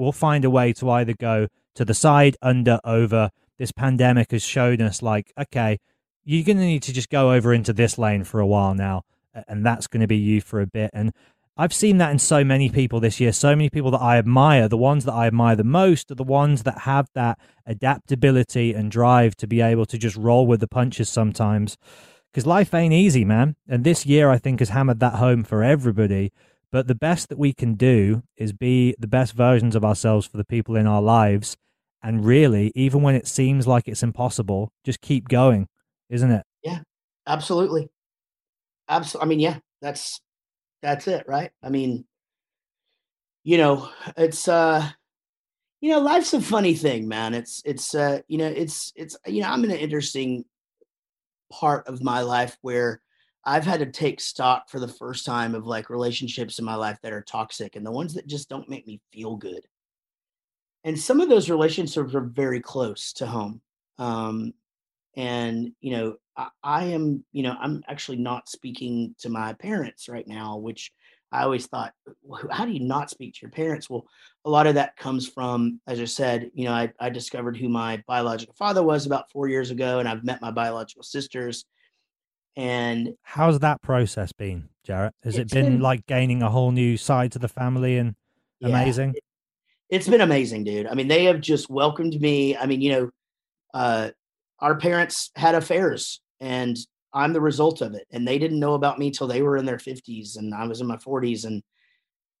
we'll find a way to either go to the side, under, over. This pandemic has shown us, like, okay, you're going to need to just go over into this lane for a while now, and that's going to be you for a bit. And I've seen that in so many people this year. So many people that I admire. The ones that I admire the most are the ones that have that adaptability and drive to be able to just roll with the punches sometimes. Because life ain't easy, man. And this year, I think, has hammered that home for everybody. But the best that we can do is be the best versions of ourselves for the people in our lives. And really, even when it seems like it's impossible, just keep going, isn't it? Yeah, absolutely. Absolutely. I mean, yeah, that's that's it, right? I mean, you know, it's uh you know, life's a funny thing, man. It's it's uh, you know, it's it's you know, I'm in an interesting part of my life where I've had to take stock for the first time of like relationships in my life that are toxic and the ones that just don't make me feel good. and some of those relationships are very close to home. Um, and you know, I, I am, you know, I'm actually not speaking to my parents right now, which I always thought, "Wh- how do you not speak to your parents? Well, a lot of that comes from, as I said, you know, I, I discovered who my biological father was about four years ago, and I've met my biological sisters. And How's that process been, Jaret? Has it been, been- like gaining a whole new side to the family and yeah, amazing? it- it's been amazing, dude. I mean, they have just welcomed me. I mean, you know, uh, our parents had affairs, and I'm the result of it. And they didn't know about me till they were in their 50s, and I was in my 40s. And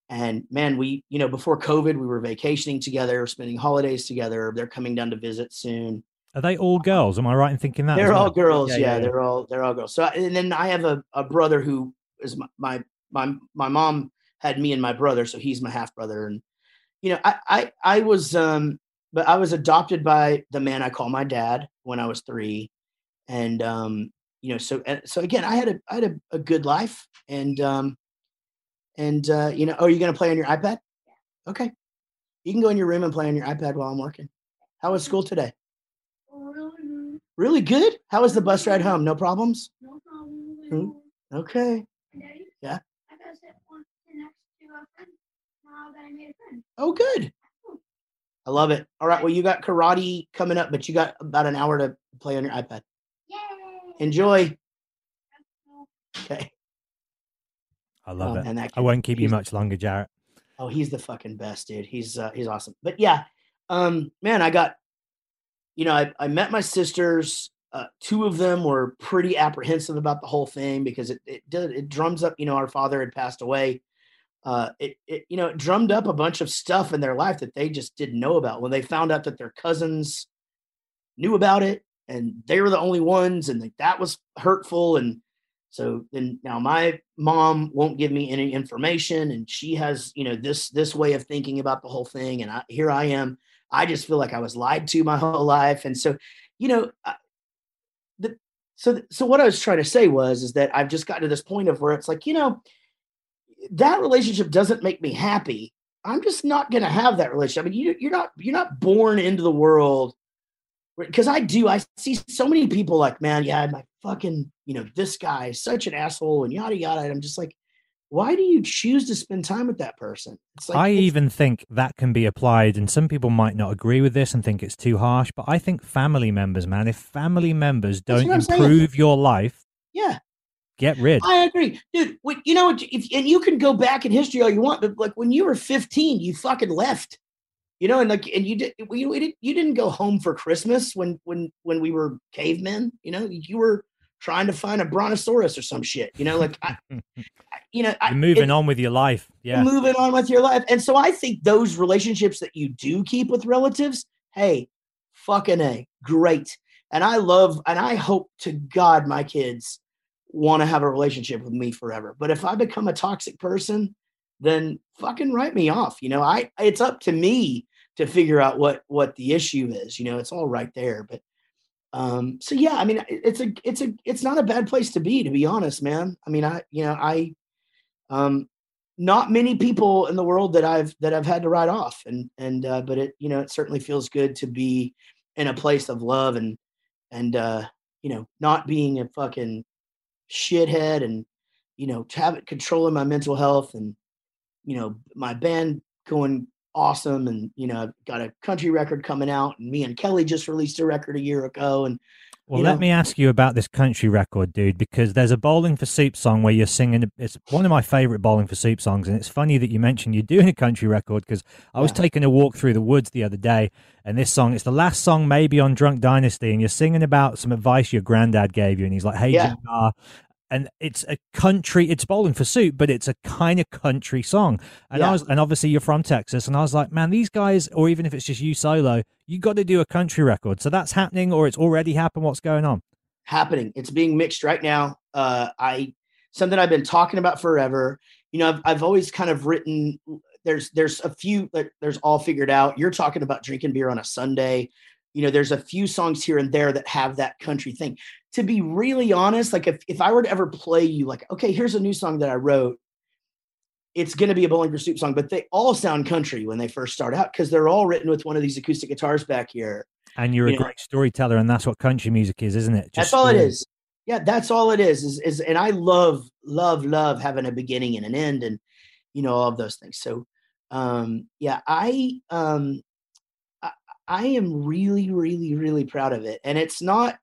and man, we, you know, before COVID, we were vacationing together, spending holidays together. They're coming down to visit soon. Are they all girls? Am I right in thinking that? They're all well? girls. Yeah, they're all they're all girls. So and then I have a, a brother who is my, my my my mom had me and my brother, so he's my half brother. And you know, I I I was um but I was adopted by the man I call my dad when I was three. And um, you know, so so again, I had a I had a, a good life and um and uh, you know, oh, are you gonna play on your iPad? Okay. You can go in your room and play on your iPad while I'm working. How was school today? Really good. How was the bus ride home? No problems? No problem. Hmm? Okay. Daddy? Yeah? I got sit one next to a friend. Now that I made a friend. Oh, good. I love it. All right. Well, you got karate coming up, but you got about an hour to play on your iPad. Yay! Enjoy. Okay. I love Oh, it. And that I won't keep you much longer, Jaret. Oh, he's the fucking best, dude. He's uh, he's awesome. But yeah, um, man, I got, you know, I, I met my sisters. Uh, two of them were pretty apprehensive about the whole thing because it it did it drums up. You know, our father had passed away. Uh, it, it you know it drummed up a bunch of stuff in their life that they just didn't know about. When they found out that their cousins knew about it and they were the only ones, and that was hurtful. And so then now my mom won't give me any information, and she has you know this this way of thinking about the whole thing. And I, here I am. I just feel like I was lied to my whole life, and so you know. The, so so what I was trying to say was is that I've just gotten to this point of where it's like you know that relationship doesn't make me happy. I'm just not going to have that relationship. I mean, you, you're not you're not born into the world because I do. I see so many people like, man, yeah, my fucking, you know, this guy is such an asshole and yada yada. And I'm just like, why do you choose to spend time with that person? It's like I even think that can be applied, and some people might not agree with this and think it's too harsh, but I think family members, man, if family members don't what I'm saying. improve your life, yeah. get rid. I agree, dude. You know, if and you can go back in history all you want, but like when you were 15, you fucking left. You know, and like, and you did, we, we did, you didn't go home for Christmas when when when we were cavemen. You know, you were trying to find a brontosaurus or some shit. You know, like, I, you know, I, moving it- on with your life. Yeah. moving on with your life. And so I think those relationships that you do keep with relatives, hey, fucking A, great. And I love, and I hope to God my kids want to have a relationship with me forever. But if I become a toxic person, then fucking write me off. You know, I it's up to me to figure out what what the issue is. You know, it's all right there. But um, so yeah, I mean, it's a it's a it's not a bad place to be, to be honest, man. I mean, I you know, I um not many people in the world that I've that I've had to write off, and and uh, but it you know it certainly feels good to be in a place of love and and uh, you know not being a fucking shithead and you know to have it controlling my mental health and you know my band going awesome and you know I've got a country record coming out and me and Kelly just released a record a year ago and Well, let know- me ask you about this country record, dude, because there's a Bowling for Soup song where you're singing. It's one of my favorite Bowling for Soup songs, and it's funny that you mentioned you're doing a country record because I was Yeah. taking a walk through the woods the other day, and this song, it's the last song maybe on Drunk Dynasty, and you're singing about some advice your granddad gave you, and he's like, "Hey, Yeah. Jr." And it's a country. It's bowling for soup, but it's a kind of country song. And I was, and obviously you're from Texas, and I was like, man, these guys, or even if it's just you solo, you got to do a country record. So that's happening, or it's already happened. What's going on? happening. It's being mixed right now. Uh, I something I've been talking about forever. You know, I've I've always kind of written. There's there's a few that there's all figured out. You're talking about drinking beer on a Sunday. You know, there's a few songs here and there that have that country thing. To be really honest, like if if I were to ever play you, like, okay, here's a new song that I wrote. it's going to be a Bowling for Soup song, but they all sound country when they first start out because they're all written with one of these acoustic guitars back here. And you're You a know. great storyteller, and that's what country music is, isn't it? that's all it story. is. Yeah, that's all it is. Is is and I love love love having a beginning and an end, and you know all of those things. So, um, yeah, I um, I, am really really really proud of it, and it's not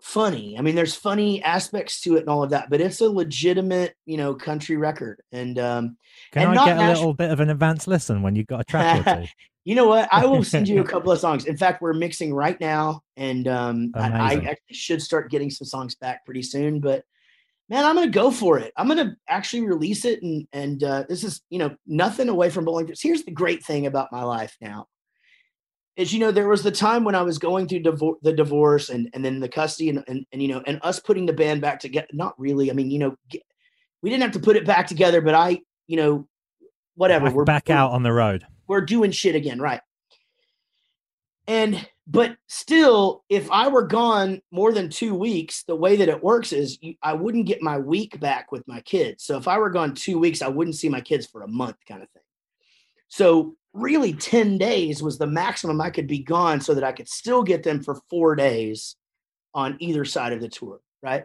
funny. I mean, there's funny aspects to it and all of that, but it's a legitimate you know country record, and um, Can and I get a Nash- little bit of an advanced listen when you've got a track or two? you know what? I will send you a couple of songs. In fact, we're mixing right now, and um, I, I actually should start getting some songs back pretty soon. But man, I'm gonna go for it. I'm gonna actually release it, and and uh, this is you know nothing away from Bowling. Here's the great thing about my life now. Is you know there was the time when I was going through divor- the divorce and and then the custody and, and and you know and us putting the band back together. Not really. I mean you know get, we didn't have to put it back together, but I you know whatever Back, we're back we're- out on the road. we're doing shit again, right? And but still, if I were gone more than two weeks, the way that it works is you, I wouldn't get my week back with my kids. So if I were gone two weeks, I wouldn't see my kids for a month, kind of thing. So really, ten days was the maximum I could be gone, so that I could still get them for four days on either side of the tour. Right?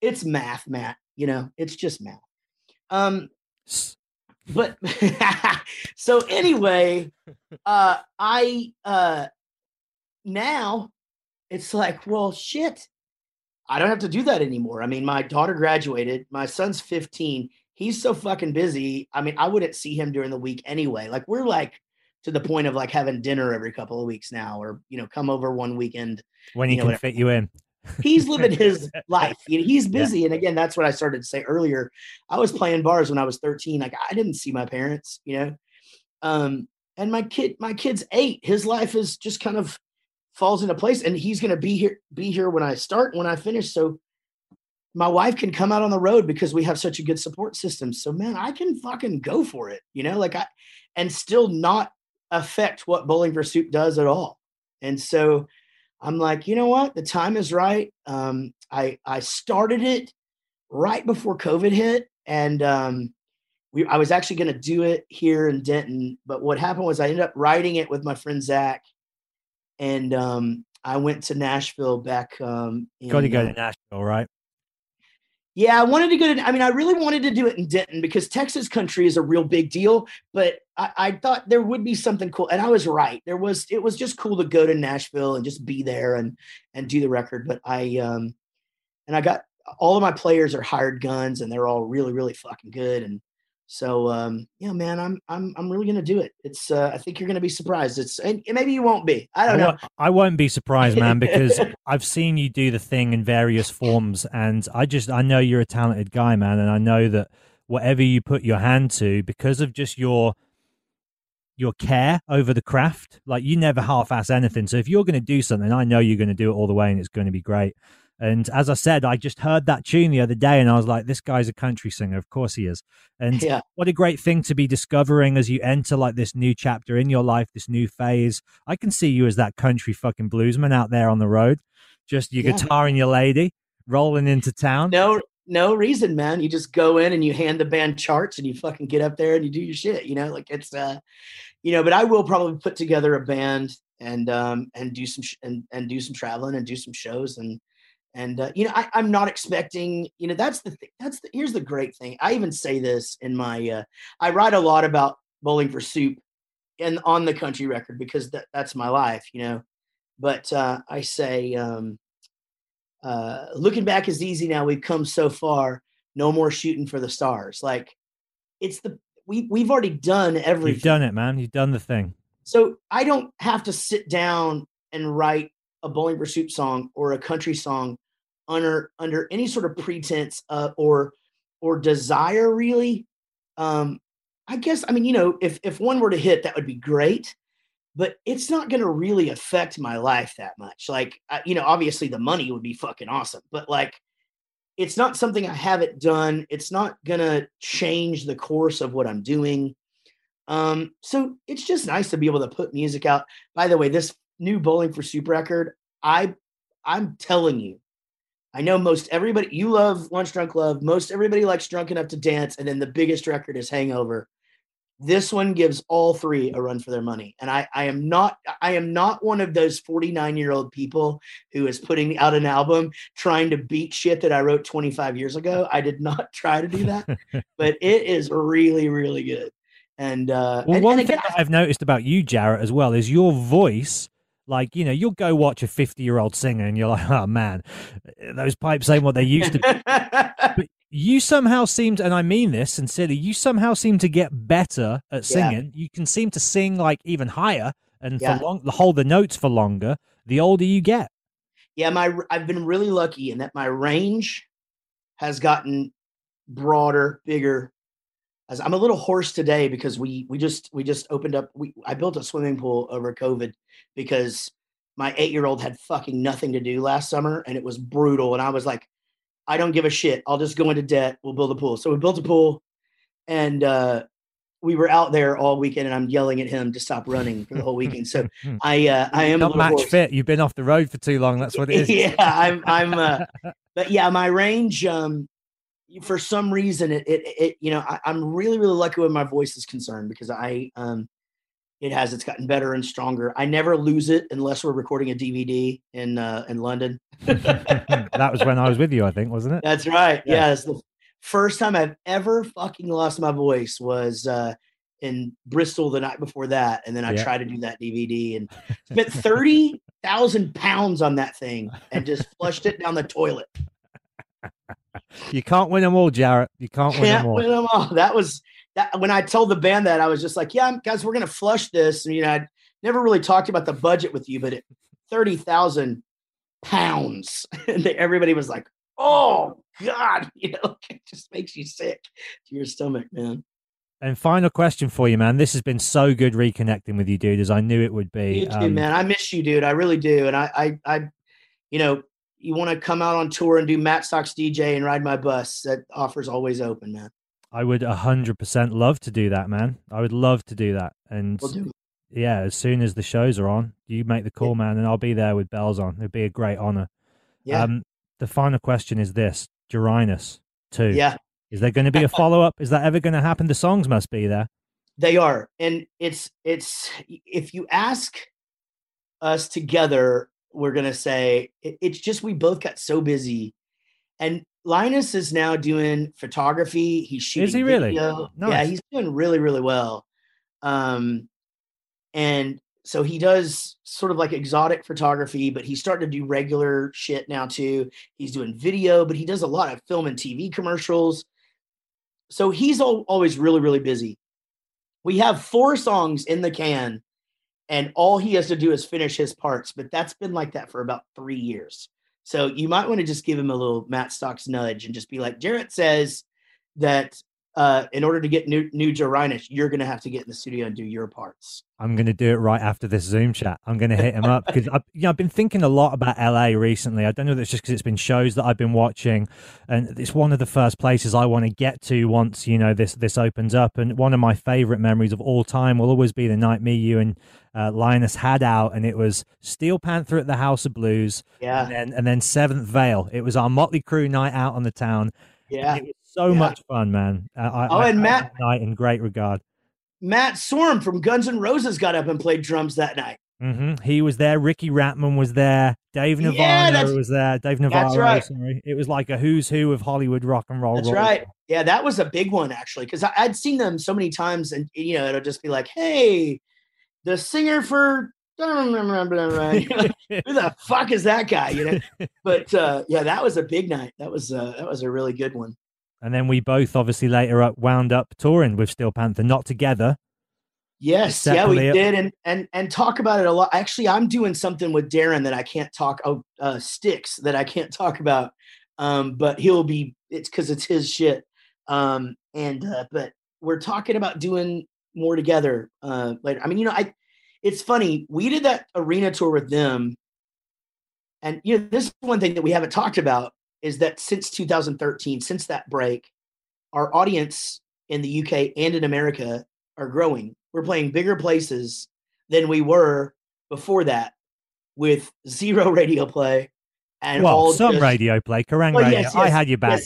It's math, Matt. You know, it's just math. Um, but so anyway uh i uh now it's like well shit i don't have to do that anymore i mean my daughter graduated my son's 15 he's so fucking busy i mean i wouldn't see him during the week anyway like we're like to the point of like having dinner every couple of weeks now or you know come over one weekend When You you, know, can whatever. fit you in. he's living his life. You know, he's Yeah. busy. And again, that's what I started to say earlier. I was playing bars when I was 13. Like I didn't see my parents, you know. Um, and my kid, my kid's eight. His life is just kind of falls into place. And he's gonna be here, be here when I start, when I finish. So my wife can come out on the road because we have such a good support system. So man, I can fucking go for it, you know, like I and still not affect what Bowling for Soup does at all. And so I'm like, you know what? The time is right. Um, I I started it right before COVID hit, and um, we I was actually going to do it here in Denton, but what happened was I ended up writing it with my friend Zach, and um, I went to Nashville back. Um, Got to go uh, to Nashville, right? Yeah, I wanted to go to. I mean, I really wanted to do it in Denton because Texas country is a real big deal. But I, I thought there would be something cool, and I was right. There was. It was just cool to go to Nashville and just be there and and do the record. But I um, and I got all of my players are hired guns, and they're all really really fucking good. And so um, yeah, man, I'm I'm I'm really gonna do it. It's. Uh, I think you're gonna be surprised. It's and maybe you won't be. I I, don't know. won't, I won't be surprised, man, because I've seen you do the thing in various forms, and I just I know you're a talented guy, man, and I know that whatever you put your hand to, because of just your your care over the craft, like you never half-ass anything. So if you're going to do something, I know you're going to do it all the way, and it's going to be great. And as I said, I just heard that tune the other day, and I was like, "This guy's a country singer. Of course he is." And Yeah. what a great thing to be discovering as you enter like this new chapter in your life, this new phase. I can see you as that country fucking bluesman out there on the road, just your Yeah. guitar and your lady rolling into town. no no reason man you just go in and you hand the band charts and you fucking get up there and you do your shit you know like it's uh you know but i will probably put together a band and um and do some sh- and and do some traveling and do some shows and and uh, you know I, i'm not expecting you know that's the thing that's the here's the great thing i even say this in my uh i write a lot about bowling for soup and on the country record because that, that's my life you know but uh i say um uh, looking back is easy now. We've come so far. No more shooting for the stars. Like it's the we we've already done everything. You've done it, man. You've done the thing. So I don't have to sit down and write a Bowling for Soup song or a country song under under any sort of pretense uh, or or desire really. Um, I guess I mean you know if if one were to hit that would be great, but it's not going to really affect my life that much. Like I, you know obviously the money would be fucking awesome, but like it's not something I haven't done. It's not going to change the course of what I'm doing. Um, so it's just nice to be able to put music out. By the way, this new Bowling for Soup record, I I'm telling you, I know most everybody you love Lunch Drunk Love. Most everybody likes Drunk Enough to Dance, and then the biggest record is Hangover. This one gives all three a run for their money. And I, I am not I am not one of those 49 year old people who is putting out an album trying to beat shit that I wrote 25 years ago. I did not try to do that, but it is really, really good. And uh Well, and, one and thing again, that I've noticed about you, Jaret, as well, is your voice. Like, you know, you'll go watch a 50 year old singer and you're like, oh man, those pipes ain't what they used to be. but you somehow seemed, and I mean this sincerely, you somehow seem to get better at Yeah. singing. You can seem to sing like even higher and Yeah. for long, hold the notes for longer the older you get. yeah, my I've been really lucky in that my range has gotten broader, bigger. As I'm a little hoarse today because we we just we just opened up. We I built a swimming pool over COVID because my eight year old had fucking nothing to do last summer and it was brutal. And I was like, I don't give a shit. I'll just go into debt. We'll build a pool. So we built a pool, and uh, we were out there all weekend. And I'm yelling at him to stop running for the whole weekend. So I uh, I am Not match hoarse. fit. You've been off the road for too long. That's what it is. yeah, I'm I'm uh but yeah, my range um for some reason it it, it you know, I, I'm really, really lucky when my voice is concerned because I um it has it's gotten better and stronger. I never lose it unless we're recording a DVD in uh in London. that was when I was with you, I think, wasn't it? That's right. Yeah. Yes. The first time I've ever fucking lost my voice was uh in Bristol the night before that. And then I Yeah. tried to do that DVD and spent 30,000 pounds on that thing and just flushed it down the toilet. You can't win them all, Jaret. You can't win Can't them all. win them all. That was that when I told the band that I was just like, yeah, guys, we're gonna flush this. And you know, I never really talked about the budget with you, but it 30,000 pounds. and everybody was like, oh God, you know, it just makes you sick to your stomach, man. And final question for you, man. This has been so good reconnecting with you, dude, as I knew it would be. You too, Um, man. I miss you, dude. I really do. And I, I, I you know, you want to come out on tour and do Matt Stocks DJ and ride my bus. That offer's always open, man. I would hundred percent love to do that, man. I would love to do that. And We'll do. yeah, as soon as the shows are on, you make the call, man, and I'll be there with bells on. It'd be a great honor. Yeah. Um, the final question is this: Jarinus two. yeah. Is there going to be a follow up? Is that ever going to happen? The songs must be there. They are. And it's it's if you ask us together, we're gonna say it- it's just we both got so busy. And Linus is now doing photography. He's shooting. Is he really? video. Yeah, he's doing really, really well. Um, and so he does sort of like exotic photography, but he's starting to do regular shit now too. He's doing video, but he does a lot of film and TV commercials. So he's al- always really, really busy. We have four songs in the can, and all he has to do is finish his parts. But that's been like that for about three years. So you might want to just give him a little Matt Stocks nudge and just be like, Jaret says that uh, in order to get new new Jarinus, you're going to have to get in the studio and do your parts. I'm going to do it right after this Zoom chat. I'm going to hit him up because I've, you know, I've been thinking a lot about LA recently. I don't know if it's just because it's been shows that I've been watching, and it's one of the first places I want to get to once you know this this opens up. And one of my favorite memories of all time will always be the night me, you, and uh, Linus had out, and it was Steel Panther at the House of Blues, Yeah. and then and then Seventh Veil. It was our Mötley Crüe night out on the town. Yeah. It was so Yeah. much fun, man. I, Oh, I and held Matt- night in great regard. Matt Sorum from Guns N' Roses got up and played drums that night. hmm He was there. Ricky Rachtman was there. Dave Navarro that's- was there. Dave Navarro. right. sorry. It was like a who's who of Hollywood rock and roll. That's roll. right. Yeah, that was a big one actually, because I'd seen them so many times, and you know, it'll just be like, "Hey, the singer for blah, blah, blah, blah, blah," you know, who the fuck is that guy?" You know. But uh, yeah, that was a big night. That was uh, that was a really good one. And then we both obviously later up wound up touring with Steel Panther, not together. Yes, yeah, we did, and and and talk about it a lot. Actually, I'm doing something with Darren that I can't talk. Oh, uh, Stix that I can't talk about. Um, but he'll be. It's because it's his shit. Um, and uh, but we're talking about doing more together uh, later. I mean, you know, I. It's funny. We did that arena tour with them, and you know, this is one thing that we haven't talked about is that since 2013, since that break, our audience in the UK and in America are growing. We're playing bigger places than we were before that with zero radio play and well, all some just- radio play, Kerrang Well, radio. yes, I had your back.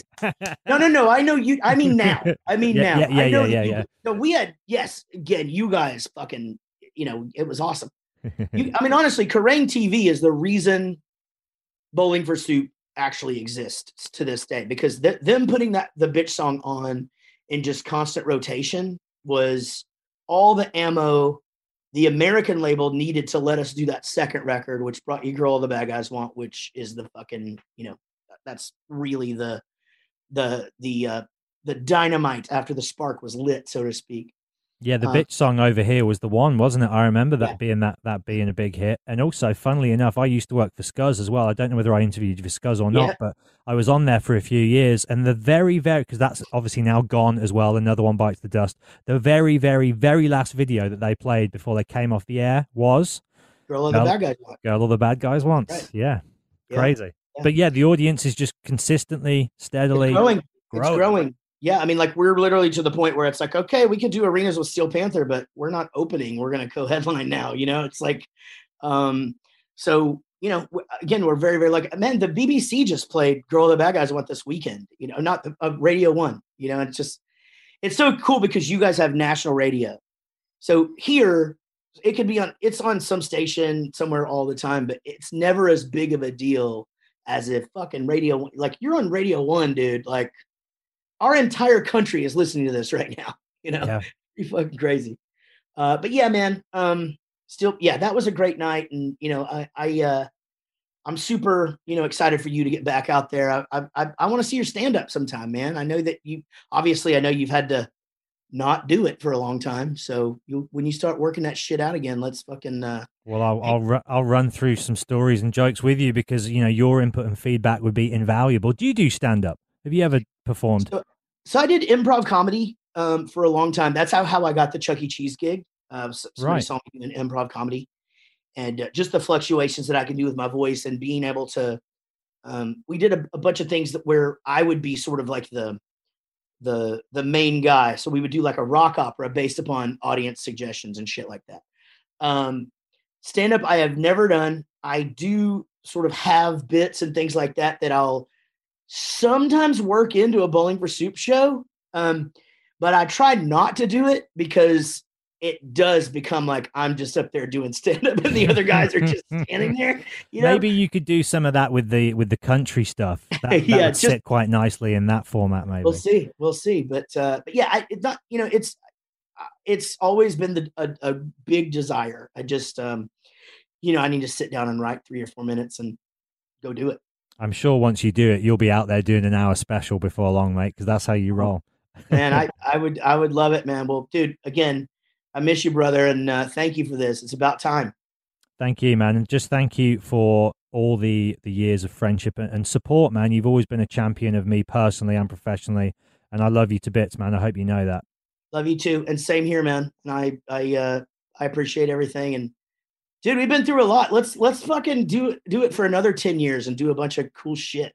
No, no, no. I know you. I mean now. I mean Yeah, now. yeah, yeah, I know yeah, yeah, you- yeah. No, we had yes. Again, you guys fucking. You know, it was awesome. You, I mean, honestly, Kerrang TV is the reason Bowling for Soup actually exists to this day because th- them putting that the bitch song on in just constant rotation was all the ammo the American label needed to let us do that second record, which brought you girl all the bad guys want, which is the fucking you know that's really the the the uh the dynamite after the spark was lit, so to speak. Yeah, the Uh, bitch song over here was the one, wasn't it? I remember that Yeah. being that that being a big hit. And also, funnily enough, I used to work for Scuzz as well. I don't know whether I interviewed you for Scuzz or not, Yeah. but I was on there for a few years. And the very, very because that's obviously now gone as well. Another one bites the dust. The very, very, very last video that they played before they came off the air was Girl all the bad guys. "Girl All the Bad Guys Want." Right. Yeah, Yeah. crazy. But yeah, the audience is just consistently, steadily It's growing. It's growing. Yeah, I mean, like we're literally to the point where it's like, okay, we could do arenas with Steel Panther, but we're not opening. We're going to co-headline now. You know, it's like, um, so you know, again, we're very, very like, man, the BBC just played "Girl the Bad Guys" Want this weekend. You know, not the, uh, Radio One. You know, it's just, it's so cool because you guys have national radio. So here, it could be on. It's on some station somewhere all the time, but it's never as big of a deal as if fucking Radio One. Like you're on Radio One, dude. Like our entire country is listening to this right now. You know, Yeah. pretty fucking crazy. Uh, but yeah, man. Um, still, yeah, that was a great night, and you know, I, I, uh, I'm super, you know, excited for you to get back out there. I, I, I, I want to see your stand up sometime, man. I know that you, obviously, I know you've had to not do it for a long time. So you, when you start working that shit out again, let's fucking, uh, Well, I'll I'll, ru- I'll run through some stories and jokes with you because you know your input and feedback would be invaluable. Do you do stand up? Have you ever performed? So, so I did improv comedy um, for a long time. That's how, how I got the Chuck E. Cheese gig. Uh, somebody Right. saw me in improv comedy, and uh, just the fluctuations that I can do with my voice and being able to. Um, we did a, a bunch of things that where I would be sort of like the the the main guy. So we would do like a rock opera based upon audience suggestions and shit like that. Um, stand up, I have never done. I do sort of have bits and things like that that I'll sometimes work into a bowling for soup show. Um, but I try not to do it because it does become like I'm just up there doing stand up and the other guys are just standing there. You know, Maybe you could do some of that with the with the country stuff. That, that Yeah, would just- sit quite nicely in that format. Maybe. we'll see, we'll see. But uh, but yeah, I, it's not. You know, it's it's always been the a, a big desire. I just um, you know, I need to sit down and write three or four minutes and go do it. I'm sure once you do it, you'll be out there doing an hour special before long, mate, because that's how you roll. man I, I would i would love it man well dude again i miss you brother and uh, thank you for this it's about time Thank you, man, and just thank you for all the the years of friendship and, and support, man. You've always been a champion of me personally and professionally, and I love you to bits, man. I hope you know that. love you too and same here man and i i uh i appreciate everything and dude we've been through a lot. Let's let's fucking do do it for another 10 years and do a bunch of cool shit